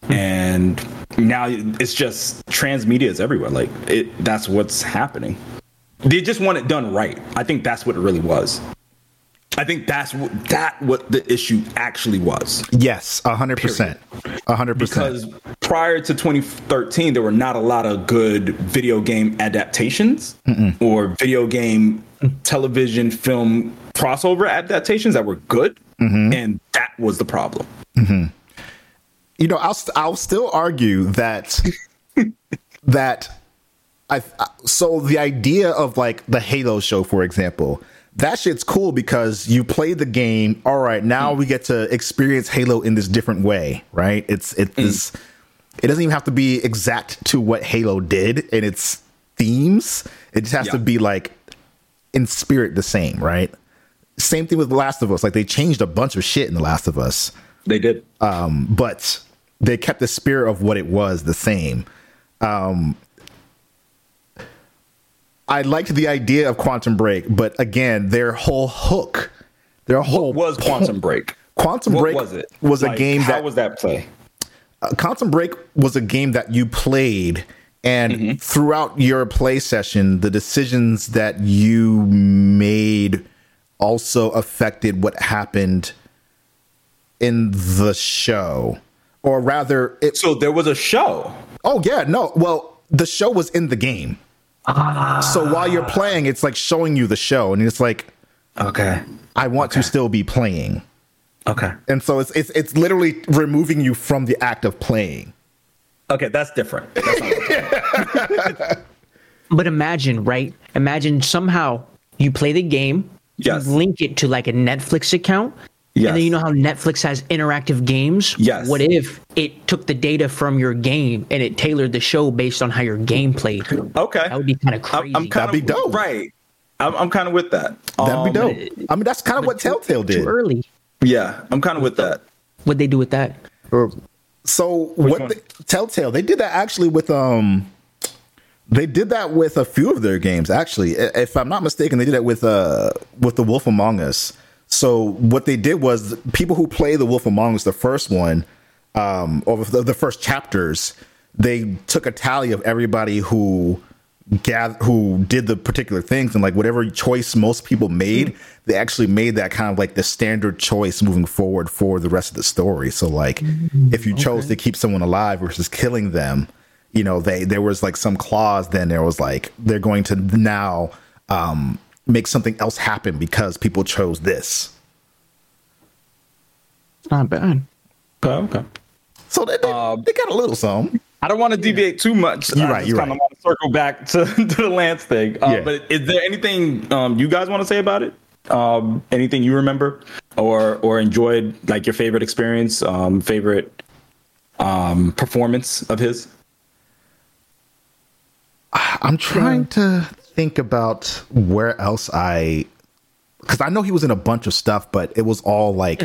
and now it's just transmedia is everywhere. Like it, that's what's happening. They just want it done right. I think that's what it really was. I think that's what that what the issue actually was. yes, a hundred percent. A hundred percent. Because prior to 2013, there were not a lot of good video game adaptations or video game television film crossover adaptations that were good, mm-hmm. and that was the problem. Mm-hmm. You know, I'll I'll still argue that that I so the idea of like the Halo show, for example, that shit's cool because you play the game. All right, now we get to experience Halo in this different way, right? It's it's this. It doesn't even have to be exact to what Halo did in its themes. It just has Yeah. to be like in spirit the same, right? Same thing with The Last of Us. Like they changed a bunch of shit in The Last of Us They did. um, but they kept the spirit of what it was the same. Um, I liked the idea of Quantum Break, but again, their whole hook, their whole what was Quantum Break? Quantum What Break was it? was a game How that was that play? uh, Quantum Break was a game that you played, and Mm-hmm. throughout your play session, the decisions that you made also affected what happened in the show, or rather, it. So there was a show. Oh yeah, no. Well, the show was in the game, Ah. so while you're playing, it's like showing you the show, and it's like Okay. I want to still be playing, Okay. and so it's it's it's literally removing you from the act of playing. Okay, that's different. That's But imagine, right? Imagine somehow you play the game, Yes. you link it to like a Netflix account. Yes. And then you know how Netflix has interactive games? Yes. What if it took the data from your game and it tailored the show based on how your game played? okay. That would be kind of I'm, crazy. I'm kind That'd be of dope. Right. I'm, I'm kind of with that. That'd be Um, dope. I mean, that's kind of what Telltale did. Too did. early. Yeah, I'm kind of with that. What'd they do with that? Or So what the, Telltale they did that actually with um they did that with a few of their games actually if I'm not mistaken they did that with uh with the Wolf Among Us. So what they did was people who play the Wolf Among Us the first one um or the, the first chapters they took a tally of everybody who gather who did the particular things and like whatever choice most people made they actually made that kind of like the standard choice moving forward for the rest of the story. So like if you chose to keep someone alive versus killing them you know they there was like some clause then there was like they're going to now um make something else happen because people chose this not bad. Okay. Okay. so they, they, Um, they got a little some I don't want to deviate too much. You're I right, you're kinda want to circle back to, to the Lance thing. Uh, Yeah. But is there anything um, you guys want to say about it? Um, anything you remember or or enjoyed, like your favorite experience, um, favorite um, performance of his? I'm trying to think about where else I because I know he was in a bunch of stuff, but it was all like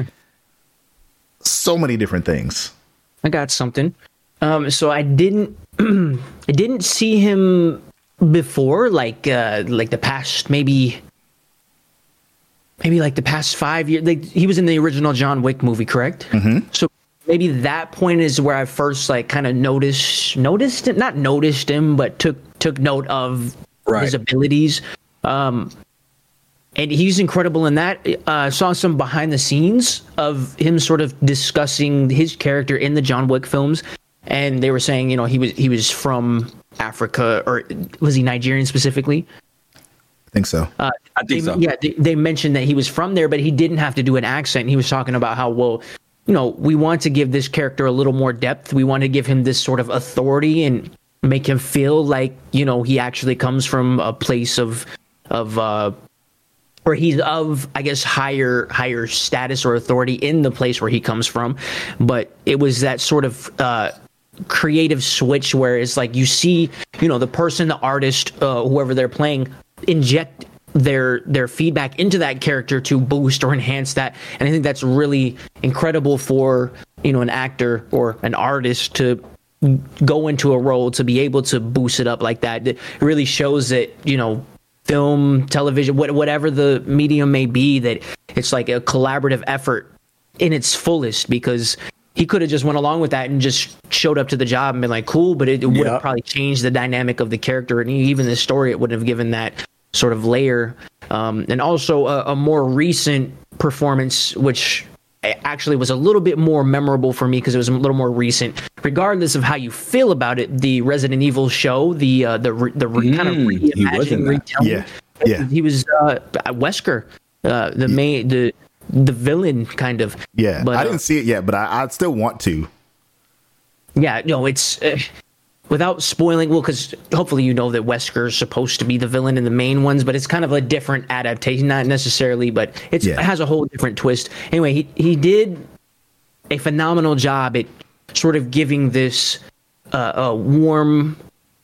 so many different things. I got something. Um, so I didn't, I didn't see him before, like, uh, like the past maybe, maybe like the past five years. Like he was in the original John Wick movie, correct? Mm-hmm. So maybe that point is where I first like kind of noticed, noticed it, not noticed him, but took took note of Right. his abilities. Um, and he's incredible in that. Uh, saw some behind the scenes of him sort of discussing his character in the John Wick films, and they were saying, you know, he was he was from Africa or was he Nigerian specifically? I think so. I They, think so. Yeah, they, they mentioned that he was from there, but he didn't have to do an accent. He was talking about how well, you know, we want to give this character a little more depth. We want to give him this sort of authority and make him feel like you know he actually comes from a place of of uh or he's of i guess higher higher status or authority in the place where he comes from. But it was that sort of uh creative switch where it's like you see you know the person the artist uh, whoever they're playing inject their their feedback into that character to boost or enhance that. And i think that's really incredible for you know an actor or an artist to go into a role to be able to boost it up like that. It really shows that you know film television what, whatever the medium may be that it's like a collaborative effort in its fullest because he could have just went along with that and just showed up to the job and been like cool but it, it would Yeah. have probably changed the dynamic of the character and even the story. It wouldn't have given that sort of layer. Um, and also a, a more recent performance which actually was a little bit more memorable for me because it was a little more recent regardless of how you feel about it the resident evil show the uh, the re- the re- kind of Mm, he was in reimagining that. retelling Yeah, yeah. he was uh, Wesker, uh, the main the the villain kind of. Yeah, but I uh, didn't see it yet, but I, I still want to. yeah, no, it's uh, without spoiling. Well, because hopefully you know that Wesker is supposed to be the villain in the main ones, but it's kind of a different adaptation, not necessarily, but it's, Yeah. it has a whole different twist. Anyway, he he did a phenomenal job at sort of giving this uh, a warm,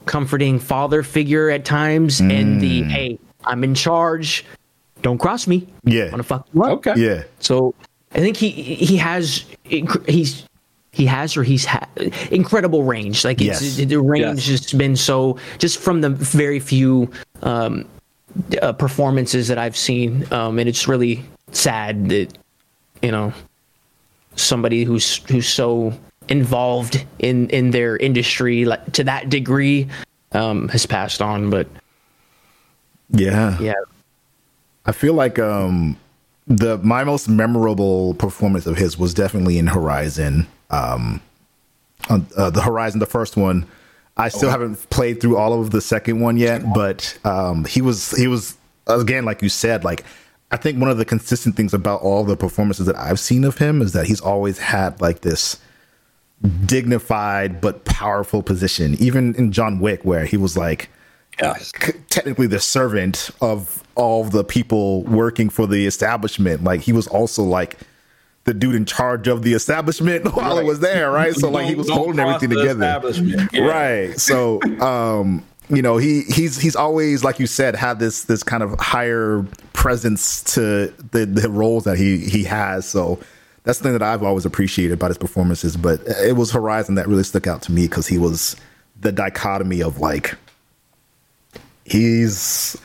comforting father figure at times, and the hey, I'm in charge. Don't cross me. Yeah. want to fuck you up. Okay. Yeah, So I think he he has he's he has or he's had incredible range. Like it's, Yes. the range Yes. has been so just from the very few um, uh, performances that I've seen, um, and it's really sad that you know somebody who's who's so involved in in their industry like to that degree um, has passed on. But yeah, yeah, I feel like um the my most memorable performance of his was definitely in Horizon. Um, on, uh, the Horizon, the first one. I still haven't played through all of the second one yet, but um, he was he was again like you said like I think one of the consistent things about all the performances that I've seen of him is that he's always had like this dignified but powerful position. Even in John Wick, where he was like Yes. c- technically the servant of all the people working for the establishment. Like he was also like the dude in charge of the establishment while it was there, right? So like he was holding everything together. Yeah. Right. So um you know, he he's he's always like you said had this this kind of higher presence to the the roles that he he has. So that's the thing that I've always appreciated about his performances, but it was Horizon that really stuck out to me cuz he was the dichotomy of like he's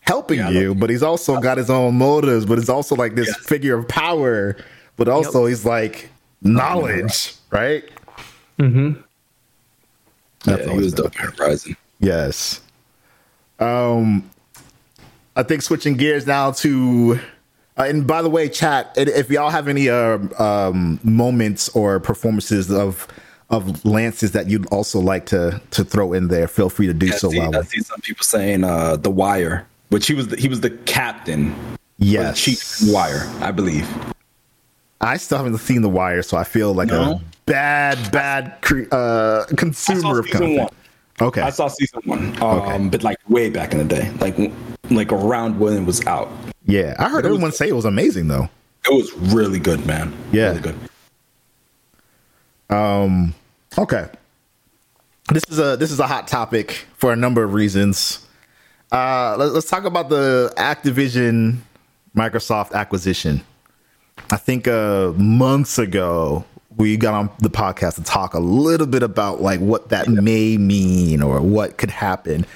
helping Yeah, you, but he's also got his own motives, but it's also like this Yes. figure of power, but also he's like knowledge, right? Yeah, That's he was been- dope in Horizon. Yes. Um, I think switching gears now to, uh, and by the way, chat, if y'all have any uh, um, moments or performances of of Lance's that you'd also like to to throw in there, feel free to do I so. see, While I see some people saying uh, the Wire, which he was the, he was the captain, or the yes, chief Wire, I believe. I still haven't seen The Wire, so I feel like No? a bad, bad cre- uh, consumer of content. one. Okay, I saw season one, um, but like way back in the day, like like around when it was out. yeah, I heard It was- everyone say it was amazing though. It was really good, man. Yeah. really good. Okay. this is a this is a hot topic for a number of reasons. Uh, let, us talk about the Activision Microsoft acquisition. I think uh, months ago we got on the podcast to talk a little bit about like what that may mean or what could happen.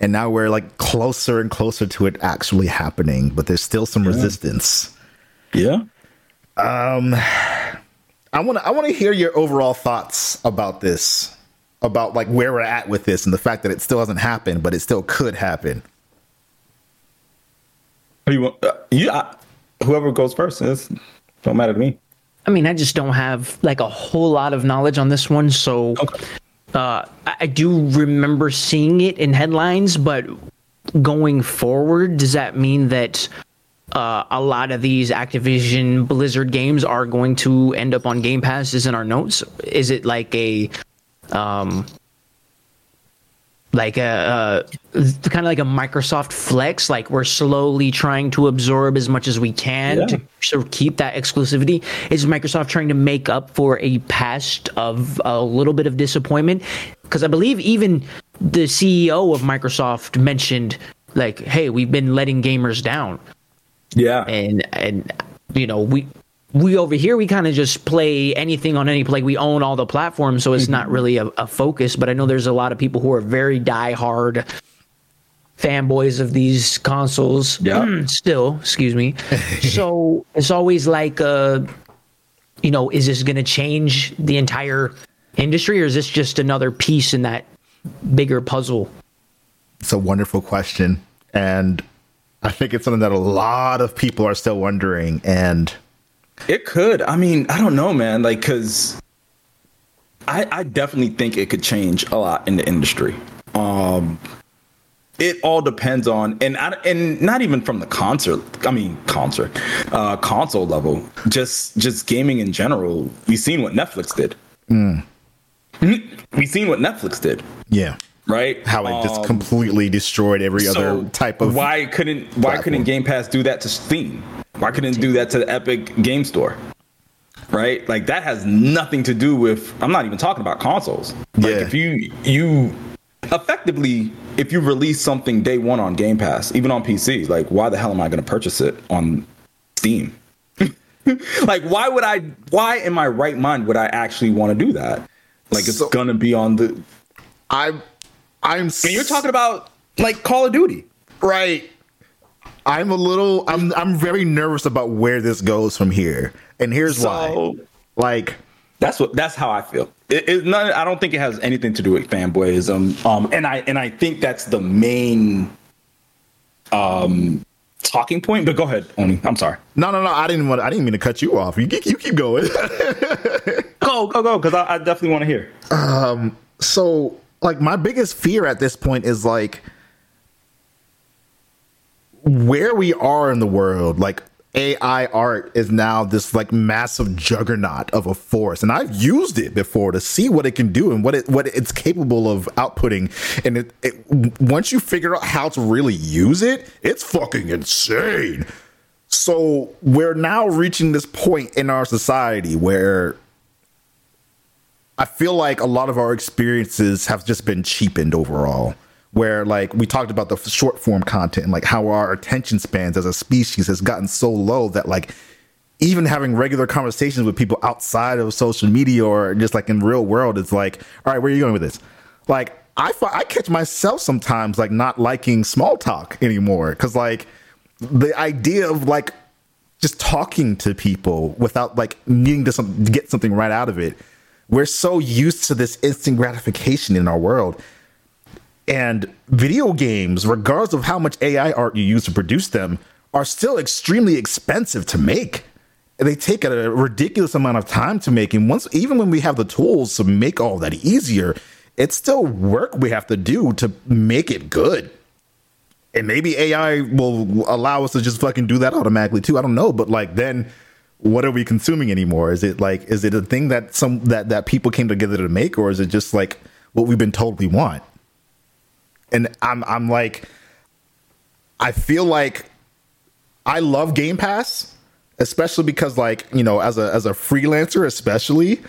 And now we're like closer and closer to it actually happening, but there's still some yeah. resistance. Yeah. Um I want to I want to hear your overall thoughts about this, about like where we're at with this and the fact that it still hasn't happened, but it still could happen. You want, uh, yeah, whoever goes first, it don't matter to me. I mean, I just don't have like a whole lot of knowledge on this one, so okay. uh, I do remember seeing it in headlines, but going forward, does that mean that uh, a lot of these Activision Blizzard games are going to end up on Game Pass? Is in our notes? Is it like a um, like a, a kind of like a Microsoft Flex. Like we're slowly trying to absorb as much as we can yeah. to sort of keep that exclusivity. Is Microsoft trying to make up for a past of a little bit of disappointment? Because I believe even the CEO of Microsoft mentioned like, "Hey, we've been letting gamers down." Yeah, and and you know we we over here we kind of just play anything on any like we own all the platforms so it's mm-hmm. not really a, a, focus but i know there's a lot of people who are very die-hard fanboys of these consoles. Yeah. Still excuse me. So it's always like uh you know is this going to change the entire industry or is this just another piece in that bigger puzzle? It's a wonderful question and i think it's something that a lot of people are still wondering and it could. I mean, I don't know, man. Like, cause I, I definitely think it could change a lot in the industry. Um, it all depends on, and I, and not even from the concert. I mean, concert, uh, console level. Just just gaming in general. We've seen what Netflix did. Mm. We've seen what Netflix did. Yeah right? How it just um, completely destroyed every so other type of. Why couldn't Why platform. couldn't Game Pass do that to Steam? Why couldn't do that to the Epic Game Store? Right? Like that has nothing to do with I'm not even talking about consoles. Like yeah. if you you effectively if you release something day one on Game Pass, even on PC, like why the hell am I gonna purchase it on Steam? like why would I why in my right mind would I actually want to do that? Like it's so, gonna be on the I'm I'm and you're talking about like Call of Duty. Right. I'm a little I'm I'm very nervous about where this goes from here. And here's so, why. Like that's what that's how I feel. It, it none, I don't think it has anything to do with fanboyism. Um and I and I think that's the main um talking point. But go ahead, Oni. I'm sorry. No, no, no. I didn't want. I didn't mean to cut you off. You keep, you keep going. go, go, go. Because I, I definitely want to hear. Um. So, like, my biggest fear at this point is like where we are in the world, like AI art is now this like massive juggernaut of a force, and I've used it before to see what it can do and what it what it's capable of outputting. And it, it once you figure out how to really use it, it's fucking insane. So we're now reaching this point in our society where I feel like a lot of our experiences have just been cheapened overall where like we talked about the short form content and like how our attention spans as a species has gotten so low that like even having regular conversations with people outside of social media or just like in real world it's like all right where are you going with this? Like i i catch myself sometimes like not liking small talk anymore because like the idea of like just talking to people without like needing to, some, get something right out of it we're so used to this instant gratification in our world and video games, regardless of how much AI art you use to produce them, are still extremely expensive to make. They take a ridiculous amount of time to make. And once, even when we have the tools to make all that easier, it's still work we have to do to make it good. And maybe AI will allow us to just fucking do that automatically too. I don't know, but like then what are we consuming anymore? Is it like is it a thing that some that that people came together to make or is it just like what we've been told we want? And I'm I'm like I feel like I love Game Pass, especially because like, you know, as a as a freelancer especially,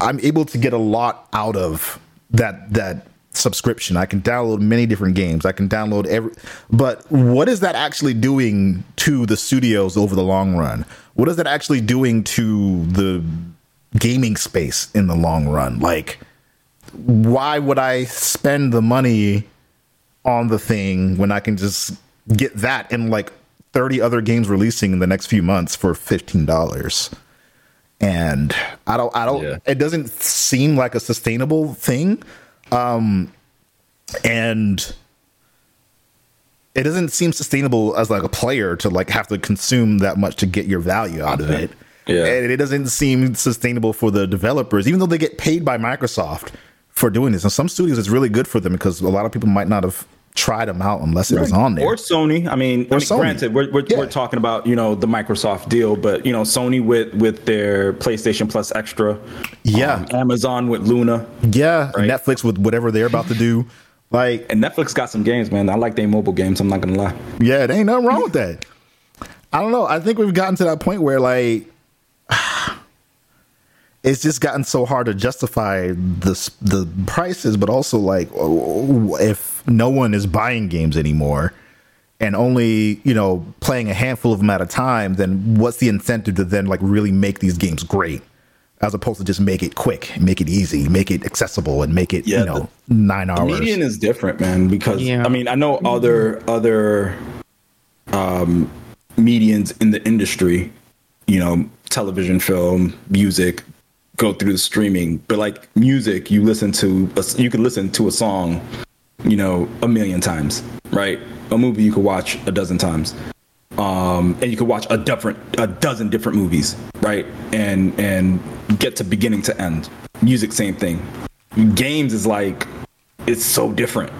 I'm able to get a lot out of that that subscription. I can download many different games. I can download every but what is that actually doing to the studios over the long run? What is that actually doing to the gaming space in the long run? Like why would I spend the money on the thing when I can just get that and like 30 other games releasing in the next few months for $15? And I don't I don't Yeah. it doesn't seem like a sustainable thing. Um and it doesn't seem sustainable as like a player to like have to consume that much to get your value out of it. Yeah. And it doesn't seem sustainable for the developers, even though they get paid by Microsoft for doing this. And some studios it's really good for them because a lot of people might not have tried them out unless it was on there. Or Sony. I mean, I mean Sony. granted, we're we're, Yeah. we're talking about you know the Microsoft deal, but you know Sony with with their PlayStation Plus Extra, Yeah. um, Amazon with Luna, yeah, Right. Netflix with whatever they're about to do. Like, and Netflix got some games, man. I like their mobile games. I'm not gonna lie. yeah, there ain't nothing wrong with that. I don't know. I think we've gotten to that point where like it's just gotten so hard to justify the the prices, but also like if no one is buying games anymore and only you know playing a handful of them at a time, then what's the incentive to then like really make these games great, as opposed to just make it quick, make it easy, make it accessible, and make it Yeah, you know nine hours. Median is different, man, because Yeah. I mean I know other other um, medians in the industry, you know, television, film, music, go through the streaming, but like music, you listen to a, you could listen to a song, you know, a million times, right? A movie you could watch a dozen times. Um, and you could watch a different a dozen different movies, right? And and get to beginning to end. Music, same thing. Games is like it's so different.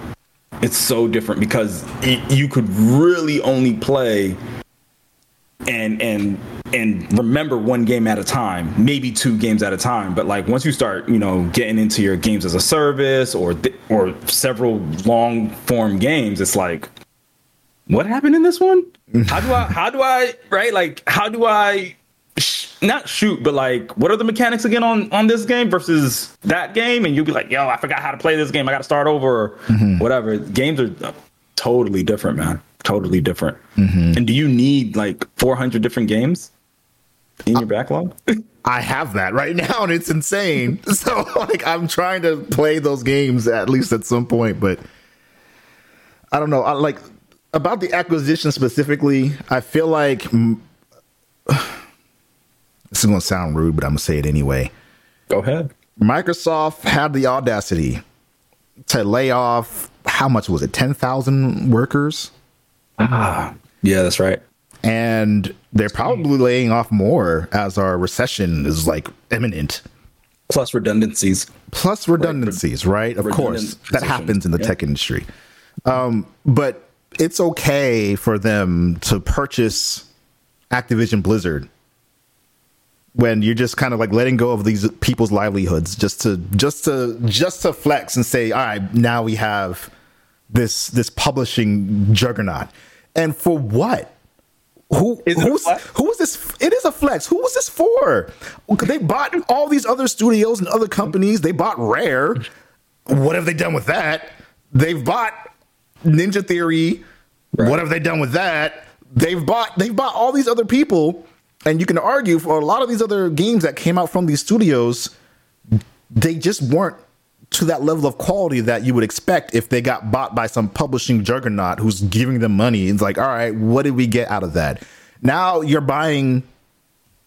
It's so different because it, you could really only play and and and remember one game at a time, maybe two games at a time. But like once you start, you know, getting into your games as a service or th- or several long form games, it's like, what happened in this one? Mm. How do I? How do I? Right? Like how do I? Sh- not shoot, but like, what are the mechanics again on on this game versus that game? And you'll be like, yo, I forgot how to play this game. I got to start over, or mm-hmm. whatever. Games are totally different, man. Totally different. Mm-hmm. And do you need like 400 different games in your backlog? I have that right now, and it's insane. So, like, I'm trying to play those games at least at some point, but I don't know. I like about the acquisition specifically. I feel like this is going to sound rude, but I'm gonna say it anyway. Go ahead. Microsoft had the audacity to lay off how much was it? Ten thousand workers, Ah, yeah, that's right. and they're probably laying off more as our recession is like imminent. Plus redundancies. plus redundancies, right? Of course, that happens in the yeah. tech industry. Um, but it's okay for them to purchase Activision Blizzard when you're just kind of like letting go of these people's livelihoods just to just to just to flex and say, all right, now we have this this publishing juggernaut, and for what? Who Is it who's, flex? who is this? It is a flex. Who was this for? They bought all these other studios and other companies. They bought Rare. What have they done with that? They've bought Ninja Theory. What have they done with that? They've bought they've bought all these other people, and you can argue for a lot of these other games that came out from these studios, they just weren't to that level of quality that you would expect if they got bought by some publishing juggernaut who's giving them money. It's like, all right, what did we get out of that? Now you're buying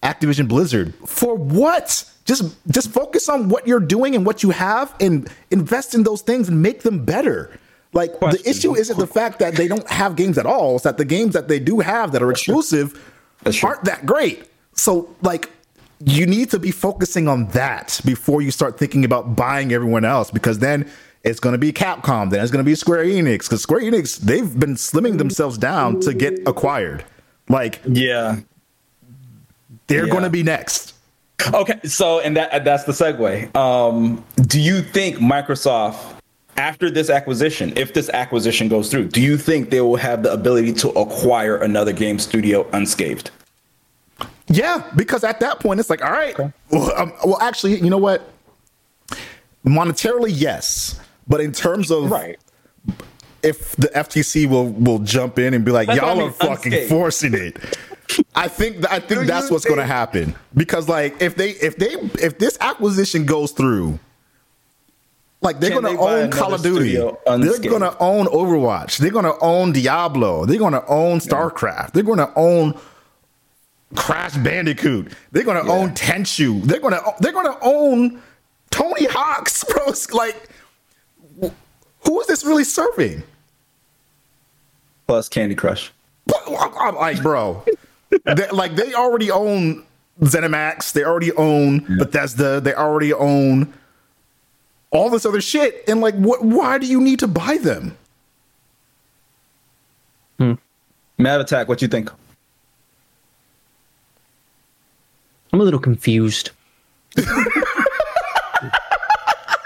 Activision Blizzard for what? Just just focus on what you're doing and what you have and invest in those things and make them better. Like Question. the issue isn't the fact that they don't have games at all, it's that the games that they do have that are exclusive aren't that great. So like you need to be focusing on that before you start thinking about buying everyone else because then it's going to be Capcom, then it's going to be Square Enix because Square Enix they've been slimming themselves down to get acquired. Like Yeah. they're Yeah. going to be next. Okay, so and that that's the segue. Um, do you think Microsoft, after this acquisition, if this acquisition goes through, do you think they will have the ability to acquire another game studio unscathed? Yeah, because at that point it's like, all right, well, um, well, actually, you know what? monetarily, yes, but in terms of Right. if the FTC will will jump in and be like, That's y'all I mean, are fucking unscathed. forcing it. I think I think that's what's going to happen. Because like if they if they if this acquisition goes through, like they're going to they own Call of Duty, they're going to own Overwatch, they're going to own Diablo, they're going to own StarCraft, they're going to own Crash Bandicoot, they're going to own Tenchu, they're to they're to own Tony Hawk's, bro. It's like, who is this really serving? Plus Candy Crush. But I'm- I'm like, bro, they, like they already own ZeniMax, they already own Bethesda, they already own all this other shit, and like, what? Why do you need to buy them? Hmm. Mav Attack, what you think? I'm a little confused. no,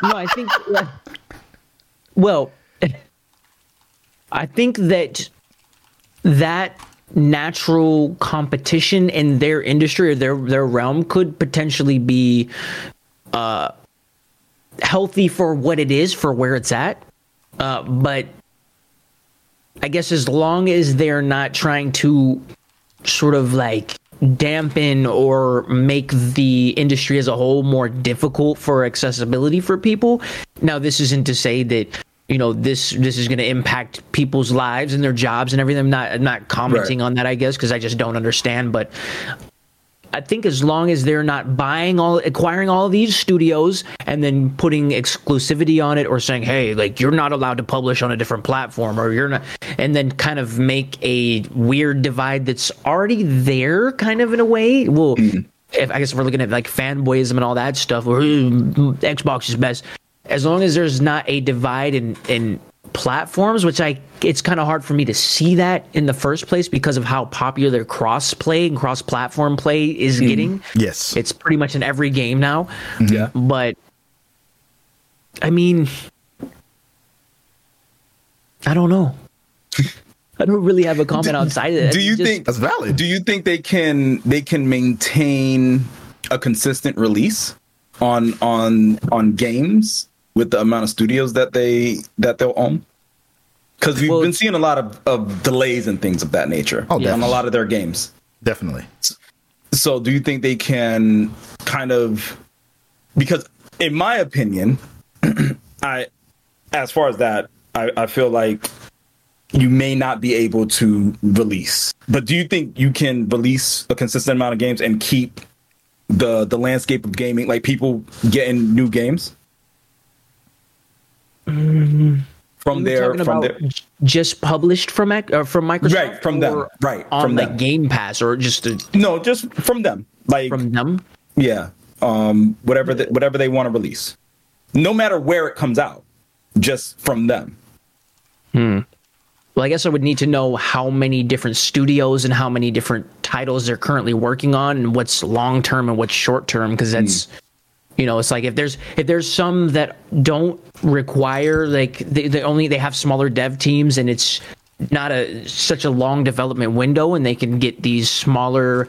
I think. Well, I think that that natural competition in their industry or their their realm could potentially be uh, healthy for what it is, for where it's at. Uh, but I guess as long as they're not trying to sort of like dampen or make the industry as a whole more difficult for accessibility for people. Now, this isn't to say that you know this this is going to impact people's lives and their jobs and everything. I'm not I'm not commenting Right. on that, I guess, because I just don't understand. But I think as long as they're not buying all, acquiring all of these studios and then putting exclusivity on it or saying, hey, like you're not allowed to publish on a different platform or you're not, and then kind of make a weird divide that's already there, kind of in a way. Well, if I guess if we're looking at like fanboyism and all that stuff, or "Mm, Xbox is best. As long as there's not a divide in in platforms, which I it's kind of hard for me to see that in the first place because of how popular cross play and cross platform play is mm-hmm. getting. Yes. It's pretty much in every game now. Mm-hmm. Yeah. But I mean I don't know. I don't really have a comment outside of that. Do you Just- think That's valid. Do you think they can they can maintain a consistent release on on on games with the amount of studios that they that they'll own? Because we've Well, been seeing a lot of, of delays and things of that nature Oh, on a lot of their games. Definitely. So do you think they can kind of because in my opinion, I as far as that, I, I feel like you may not be able to release. But do you think you can release a consistent amount of games and keep the the landscape of gaming like people getting new games? From You're their from about their just published from Ac- uh, from Microsoft, Right, from them. Right, on from like them. Game Pass, or just uh no, just from them. Like from them. Yeah. Um whatever the, whatever they want to release. No matter where it comes out. Just from them. Hmm. Well, I guess I would need to know how many different studios and how many different titles they're currently working on, and what's long term and what's short term. Because that's, you know, it's like if there's if there's some that don't require like they, they only they have smaller dev teams and it's not a such a long development window, and they can get these smaller,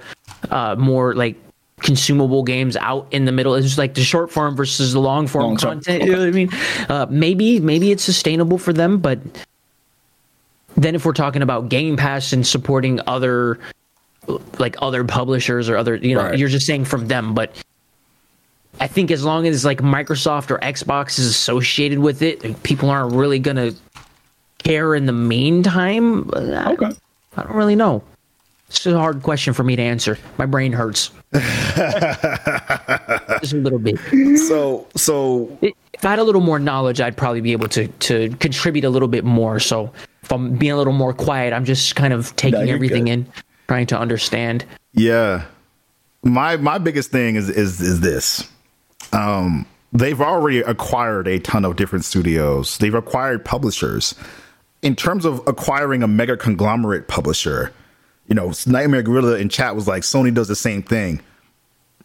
uh, more like consumable games out in the middle. It's just like the short form versus the long form Long content. You know what I mean? Uh, maybe maybe it's sustainable for them, but then if we're talking about Game Pass and supporting other like other publishers or other, you know, Right. you're just saying from them, but I think as long as like Microsoft or Xbox is associated with it, people aren't really gonna care in the meantime. I, Okay. I don't really know. It's a hard question for me to answer. My brain hurts. Just a little bit. So so If I had a little more knowledge, I'd probably be able to to contribute a little bit more. So if I'm being a little more quiet, I'm just kind of taking you're everything good. in, trying to understand. Yeah. My my biggest thing is is is this. Um they've already acquired a ton of different studios. They've acquired publishers. In terms of acquiring a mega conglomerate publisher, you know, Nightmare Gorilla in chat was like Sony does the same thing.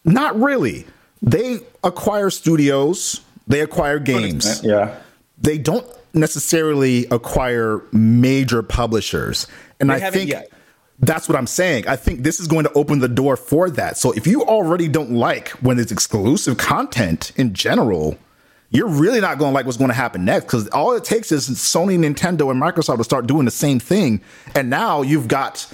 Not really. They acquire studios, they acquire games Yeah. they don't necessarily acquire major publishers. And They I think yet. That's what I'm saying. I think this is going to open the door for that. So if you already don't like when it's exclusive content in general, you're really not going to like what's going to happen next because all it takes is Sony, Nintendo, and Microsoft to start doing the same thing, and now you've got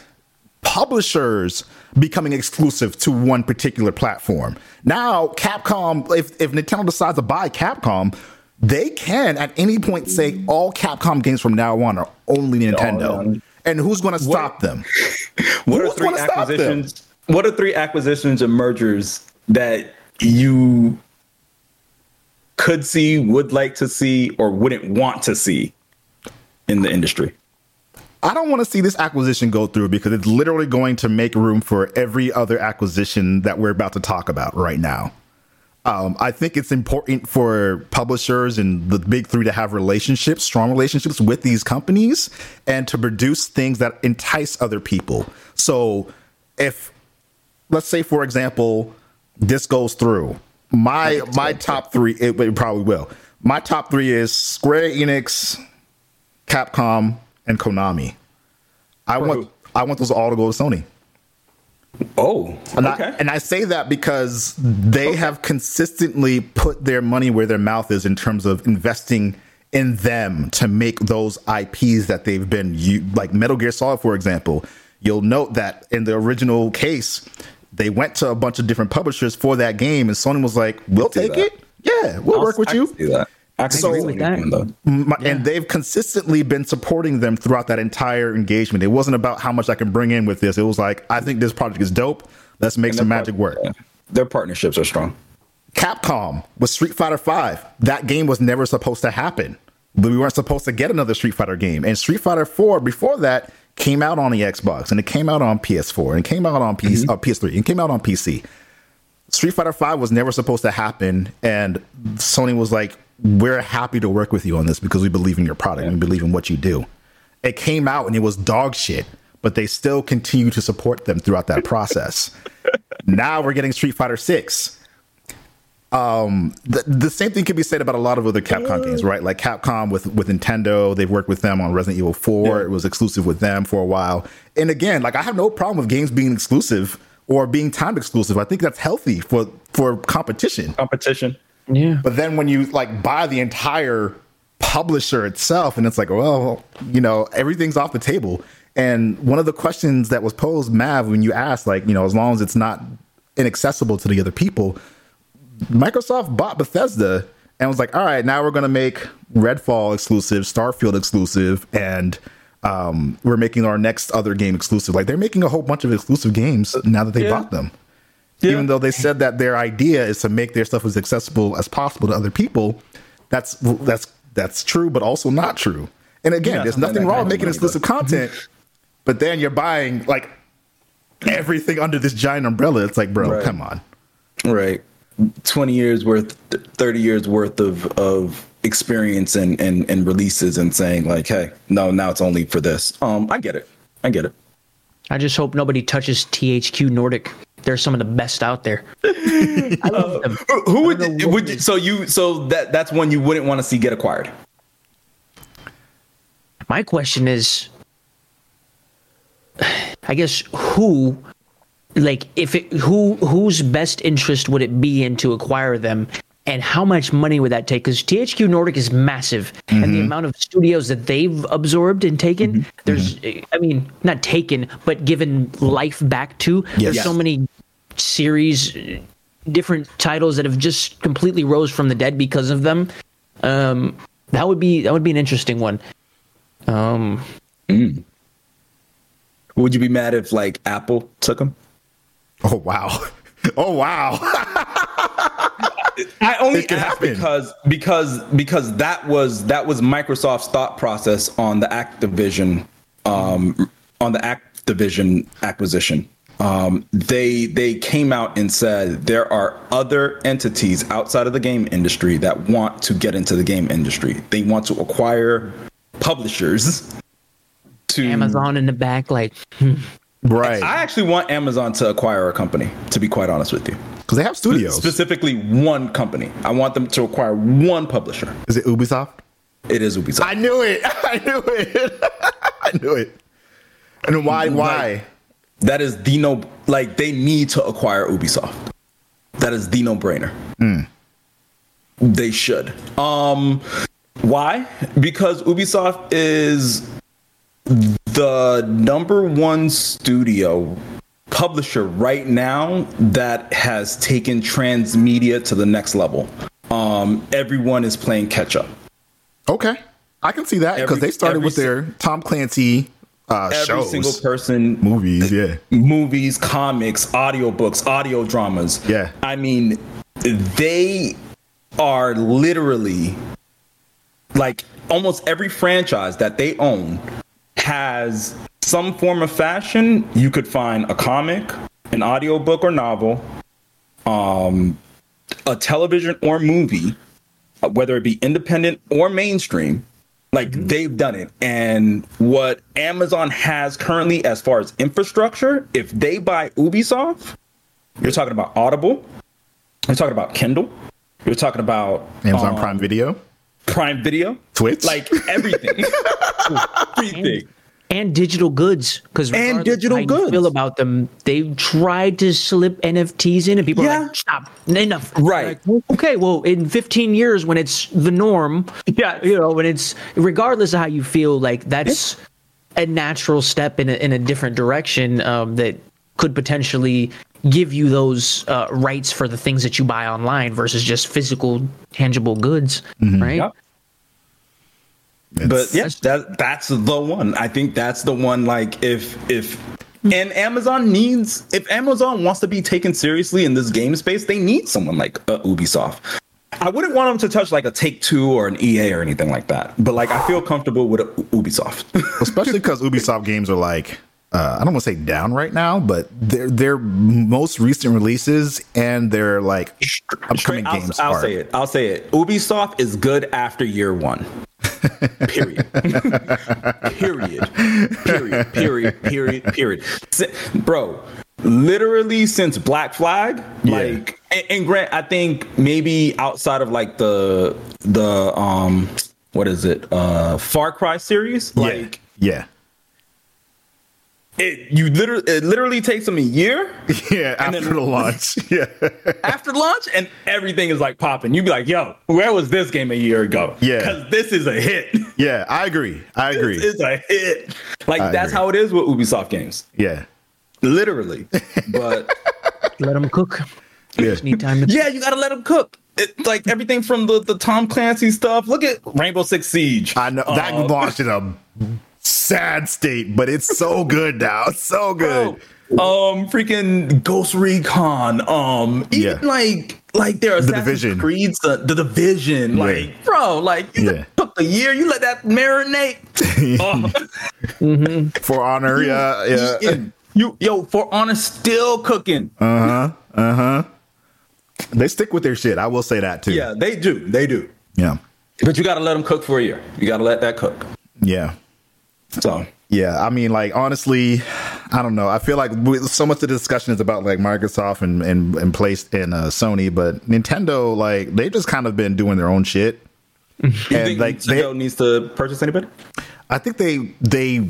publishers becoming exclusive to one particular platform. Now, Capcom, if if Nintendo decides to buy Capcom, they can at any point say all Capcom games from now on are only Nintendo. And who's going to stop them? What Who's are three gonna stop them? acquisitions? What are three acquisitions and mergers that you could see, would like to see, or wouldn't want to see in the industry? I don't want to see this acquisition go through because it's literally going to make room for every other acquisition that we're about to talk about right now. Um, I think it's important for publishers and the big three to have relationships, strong relationships with these companies, and to produce things that entice other people. So, if let's say, for example, this goes through, my my top three, it, it probably will. My top three is Square Enix, Capcom, and Konami. I For want who? I want those all to go to Sony. Oh, And, okay. I, and I say that because they have consistently put their money where their mouth is in terms of investing in them to make those IPs that they've been u- like Metal Gear Solid, for example. You'll note that in the original case, they went to a bunch of different publishers for that game, and Sony was like, "We'll see take it. Yeah, we'll work with I you." Can see that. I can So- see with that. that. Though. And they've consistently been supporting them throughout that entire engagement. It wasn't about how much I can bring in with this. It was like, I think this project is dope. Let's make some magic work. Yeah. Their partnerships are strong. Capcom with Street Fighter Five. That game was never supposed to happen. But we weren't supposed to get another Street Fighter game. And Street Fighter 4 before that came out on the Xbox and it came out on PS4 and came out on PC, uh, PS3 and came out on PC. Street Fighter 5 was never supposed to happen and Sony was like we're happy to work with you on this because we believe in your product and we believe in what you do. It came out and it was dog shit, but they still continue to support them throughout that process. now we're getting Street Fighter 6 um, the, the same thing can be said about a lot of other Capcom games, right? Like Capcom with with Nintendo, they've worked with them on Resident Evil 4. It was exclusive with them for a while. And again, like I have no problem with games being exclusive or being time exclusive. I think that's healthy for for competition. Competition. Yeah. But then when you like buy the entire publisher itself, and it's like, well, you know, everything's off the table. And one of the questions that was posed, Mav, when you asked, like, you know, as long as it's not inaccessible to the other people, Microsoft bought Bethesda and was like, all right, now we're going to make Redfall exclusive, Starfield exclusive, and um, we're making our next other game exclusive. Like they're making a whole bunch of exclusive games now that they Yeah. bought them. Yeah. Even though they said that their idea is to make their stuff as accessible as possible to other people, that's that's that's true, but also not true. And again, Yeah, there's nothing that wrong with kind of making money, exclusive content, but then you're buying like everything under this giant umbrella. It's like, bro, Right. come on. Right. 20 years worth, 30 years worth of, of experience and, and, and releases and saying like, hey, no, now it's only for this. Um, I get it. I get it. I just hope nobody touches THQ Nordic. They're some of the best out there. I love them. Who, who would, I don't know what would you, so you, so that, that's one you wouldn't want to see get acquired. My question is, I guess who, like, if it who whose best interest would it be in to acquire them, and how much money would that take? Because THQ Nordic is massive, and the amount of studios that they've absorbed and taken, there's, I mean, not taken, but given life back to. There's Yes. so many series, uh, different titles that have just completely rose from the dead because of them. Um, that would be that would be an interesting one. Um, Would you be mad if like Apple took them? Oh wow. Oh wow. I only It could asked happen. because because because that was that was Microsoft's thought process on the Activision um, on the Activision acquisition. Um, they they came out and said there are other entities outside of the game industry that want to get into the game industry. They want to acquire publishers. To Amazon in the back, like right. I actually want Amazon to acquire a company. To be quite honest with you, Because they have studios. specifically one company. I want them to acquire one publisher. Is it Ubisoft? It is Ubisoft. I knew it. I knew it. I knew it. And why? Why? That is the no like they need to acquire Ubisoft. That is the no brainer. they should. Um, why? Because Ubisoft is the number one studio publisher right now that has taken transmedia to the next level. Um, everyone is playing catch up. Okay, I can see that because they started with their Tom Clancy uh, Every shows, single person movies. Yeah, movies, comics, audiobooks, audio dramas. Yeah. I mean, they are literally like almost every franchise that they own has some form of fashion. You could find a comic, an audiobook or novel, um, a television or movie, uh, whether it be independent or mainstream. Like they've done it. And what Amazon has currently as far as infrastructure, if they buy Ubisoft, you're talking about Audible, you're talking about Kindle, you're talking about Amazon um, Prime Video, Prime Video, Twitch. like everything. everything. and digital goods because And digital how you goods. feel about them they tried to slip nfts in and people are like stop enough Right. Like, okay well in 15 years when it's the norm yeah you know when it's regardless of how you feel like that's a natural step in a, in a different direction um, that could potentially give you those uh, rights for the things that you buy online versus just physical tangible goods right Yep. But yeah, that that's the one. I think that's the one. Like if if and Amazon needs if Amazon wants to be taken seriously in this game space, they need someone like uh, Ubisoft. I wouldn't want them to touch like a Take Two or an EA or anything like that. But like I feel comfortable with Ubisoft. especially because Ubisoft games are like uh, I don't want to say down right now, but their their most recent releases and their like upcoming I'll, games I'll are say it. I'll say it. Ubisoft is good after year one. period. period. Period. Period. Period. Period. Bro, literally since Black Flag, Yeah. like, and, and Grant, I think maybe outside of like the the um, what is it, uh, Far Cry series, like. yeah, It you literally it literally takes them a year yeah. And After then- the launch, yeah, after launch and everything is like popping. You'd be like, yo, where was this game a year ago? Yeah. Because this is a hit. yeah. I agree. I agree. It's a hit. Like I that's agree. how it is with Ubisoft games. yeah, Literally. But let them cook yeah. just need time to yeah, you gotta let them cook. It's like everything from the, the Tom Clancy stuff. Look at Rainbow Six Siege. I know that Uh, launched in a sad state, but it's so good now. It's so good. bro, um freaking Ghost Recon. Um even Yeah. like like their Assassin's Division. Creed, the, the division. Yeah. Like, bro, like you Yeah. took a year, you let that marinate. oh. For honor, yeah, yeah. eating. You yo, for honor still cooking. Uh-huh uh-huh they stick with their shit. I will say that too. yeah, they do. They do. yeah, But you gotta let them cook for a year. You gotta let that cook. yeah. So Yeah, I mean, like honestly, I don't know. I feel like we, so much of the discussion is about like Microsoft and and and place and uh, Sony, but Nintendo, like they've just kind of been doing their own shit. you and think like they, Nintendo needs to purchase anybody? I think they they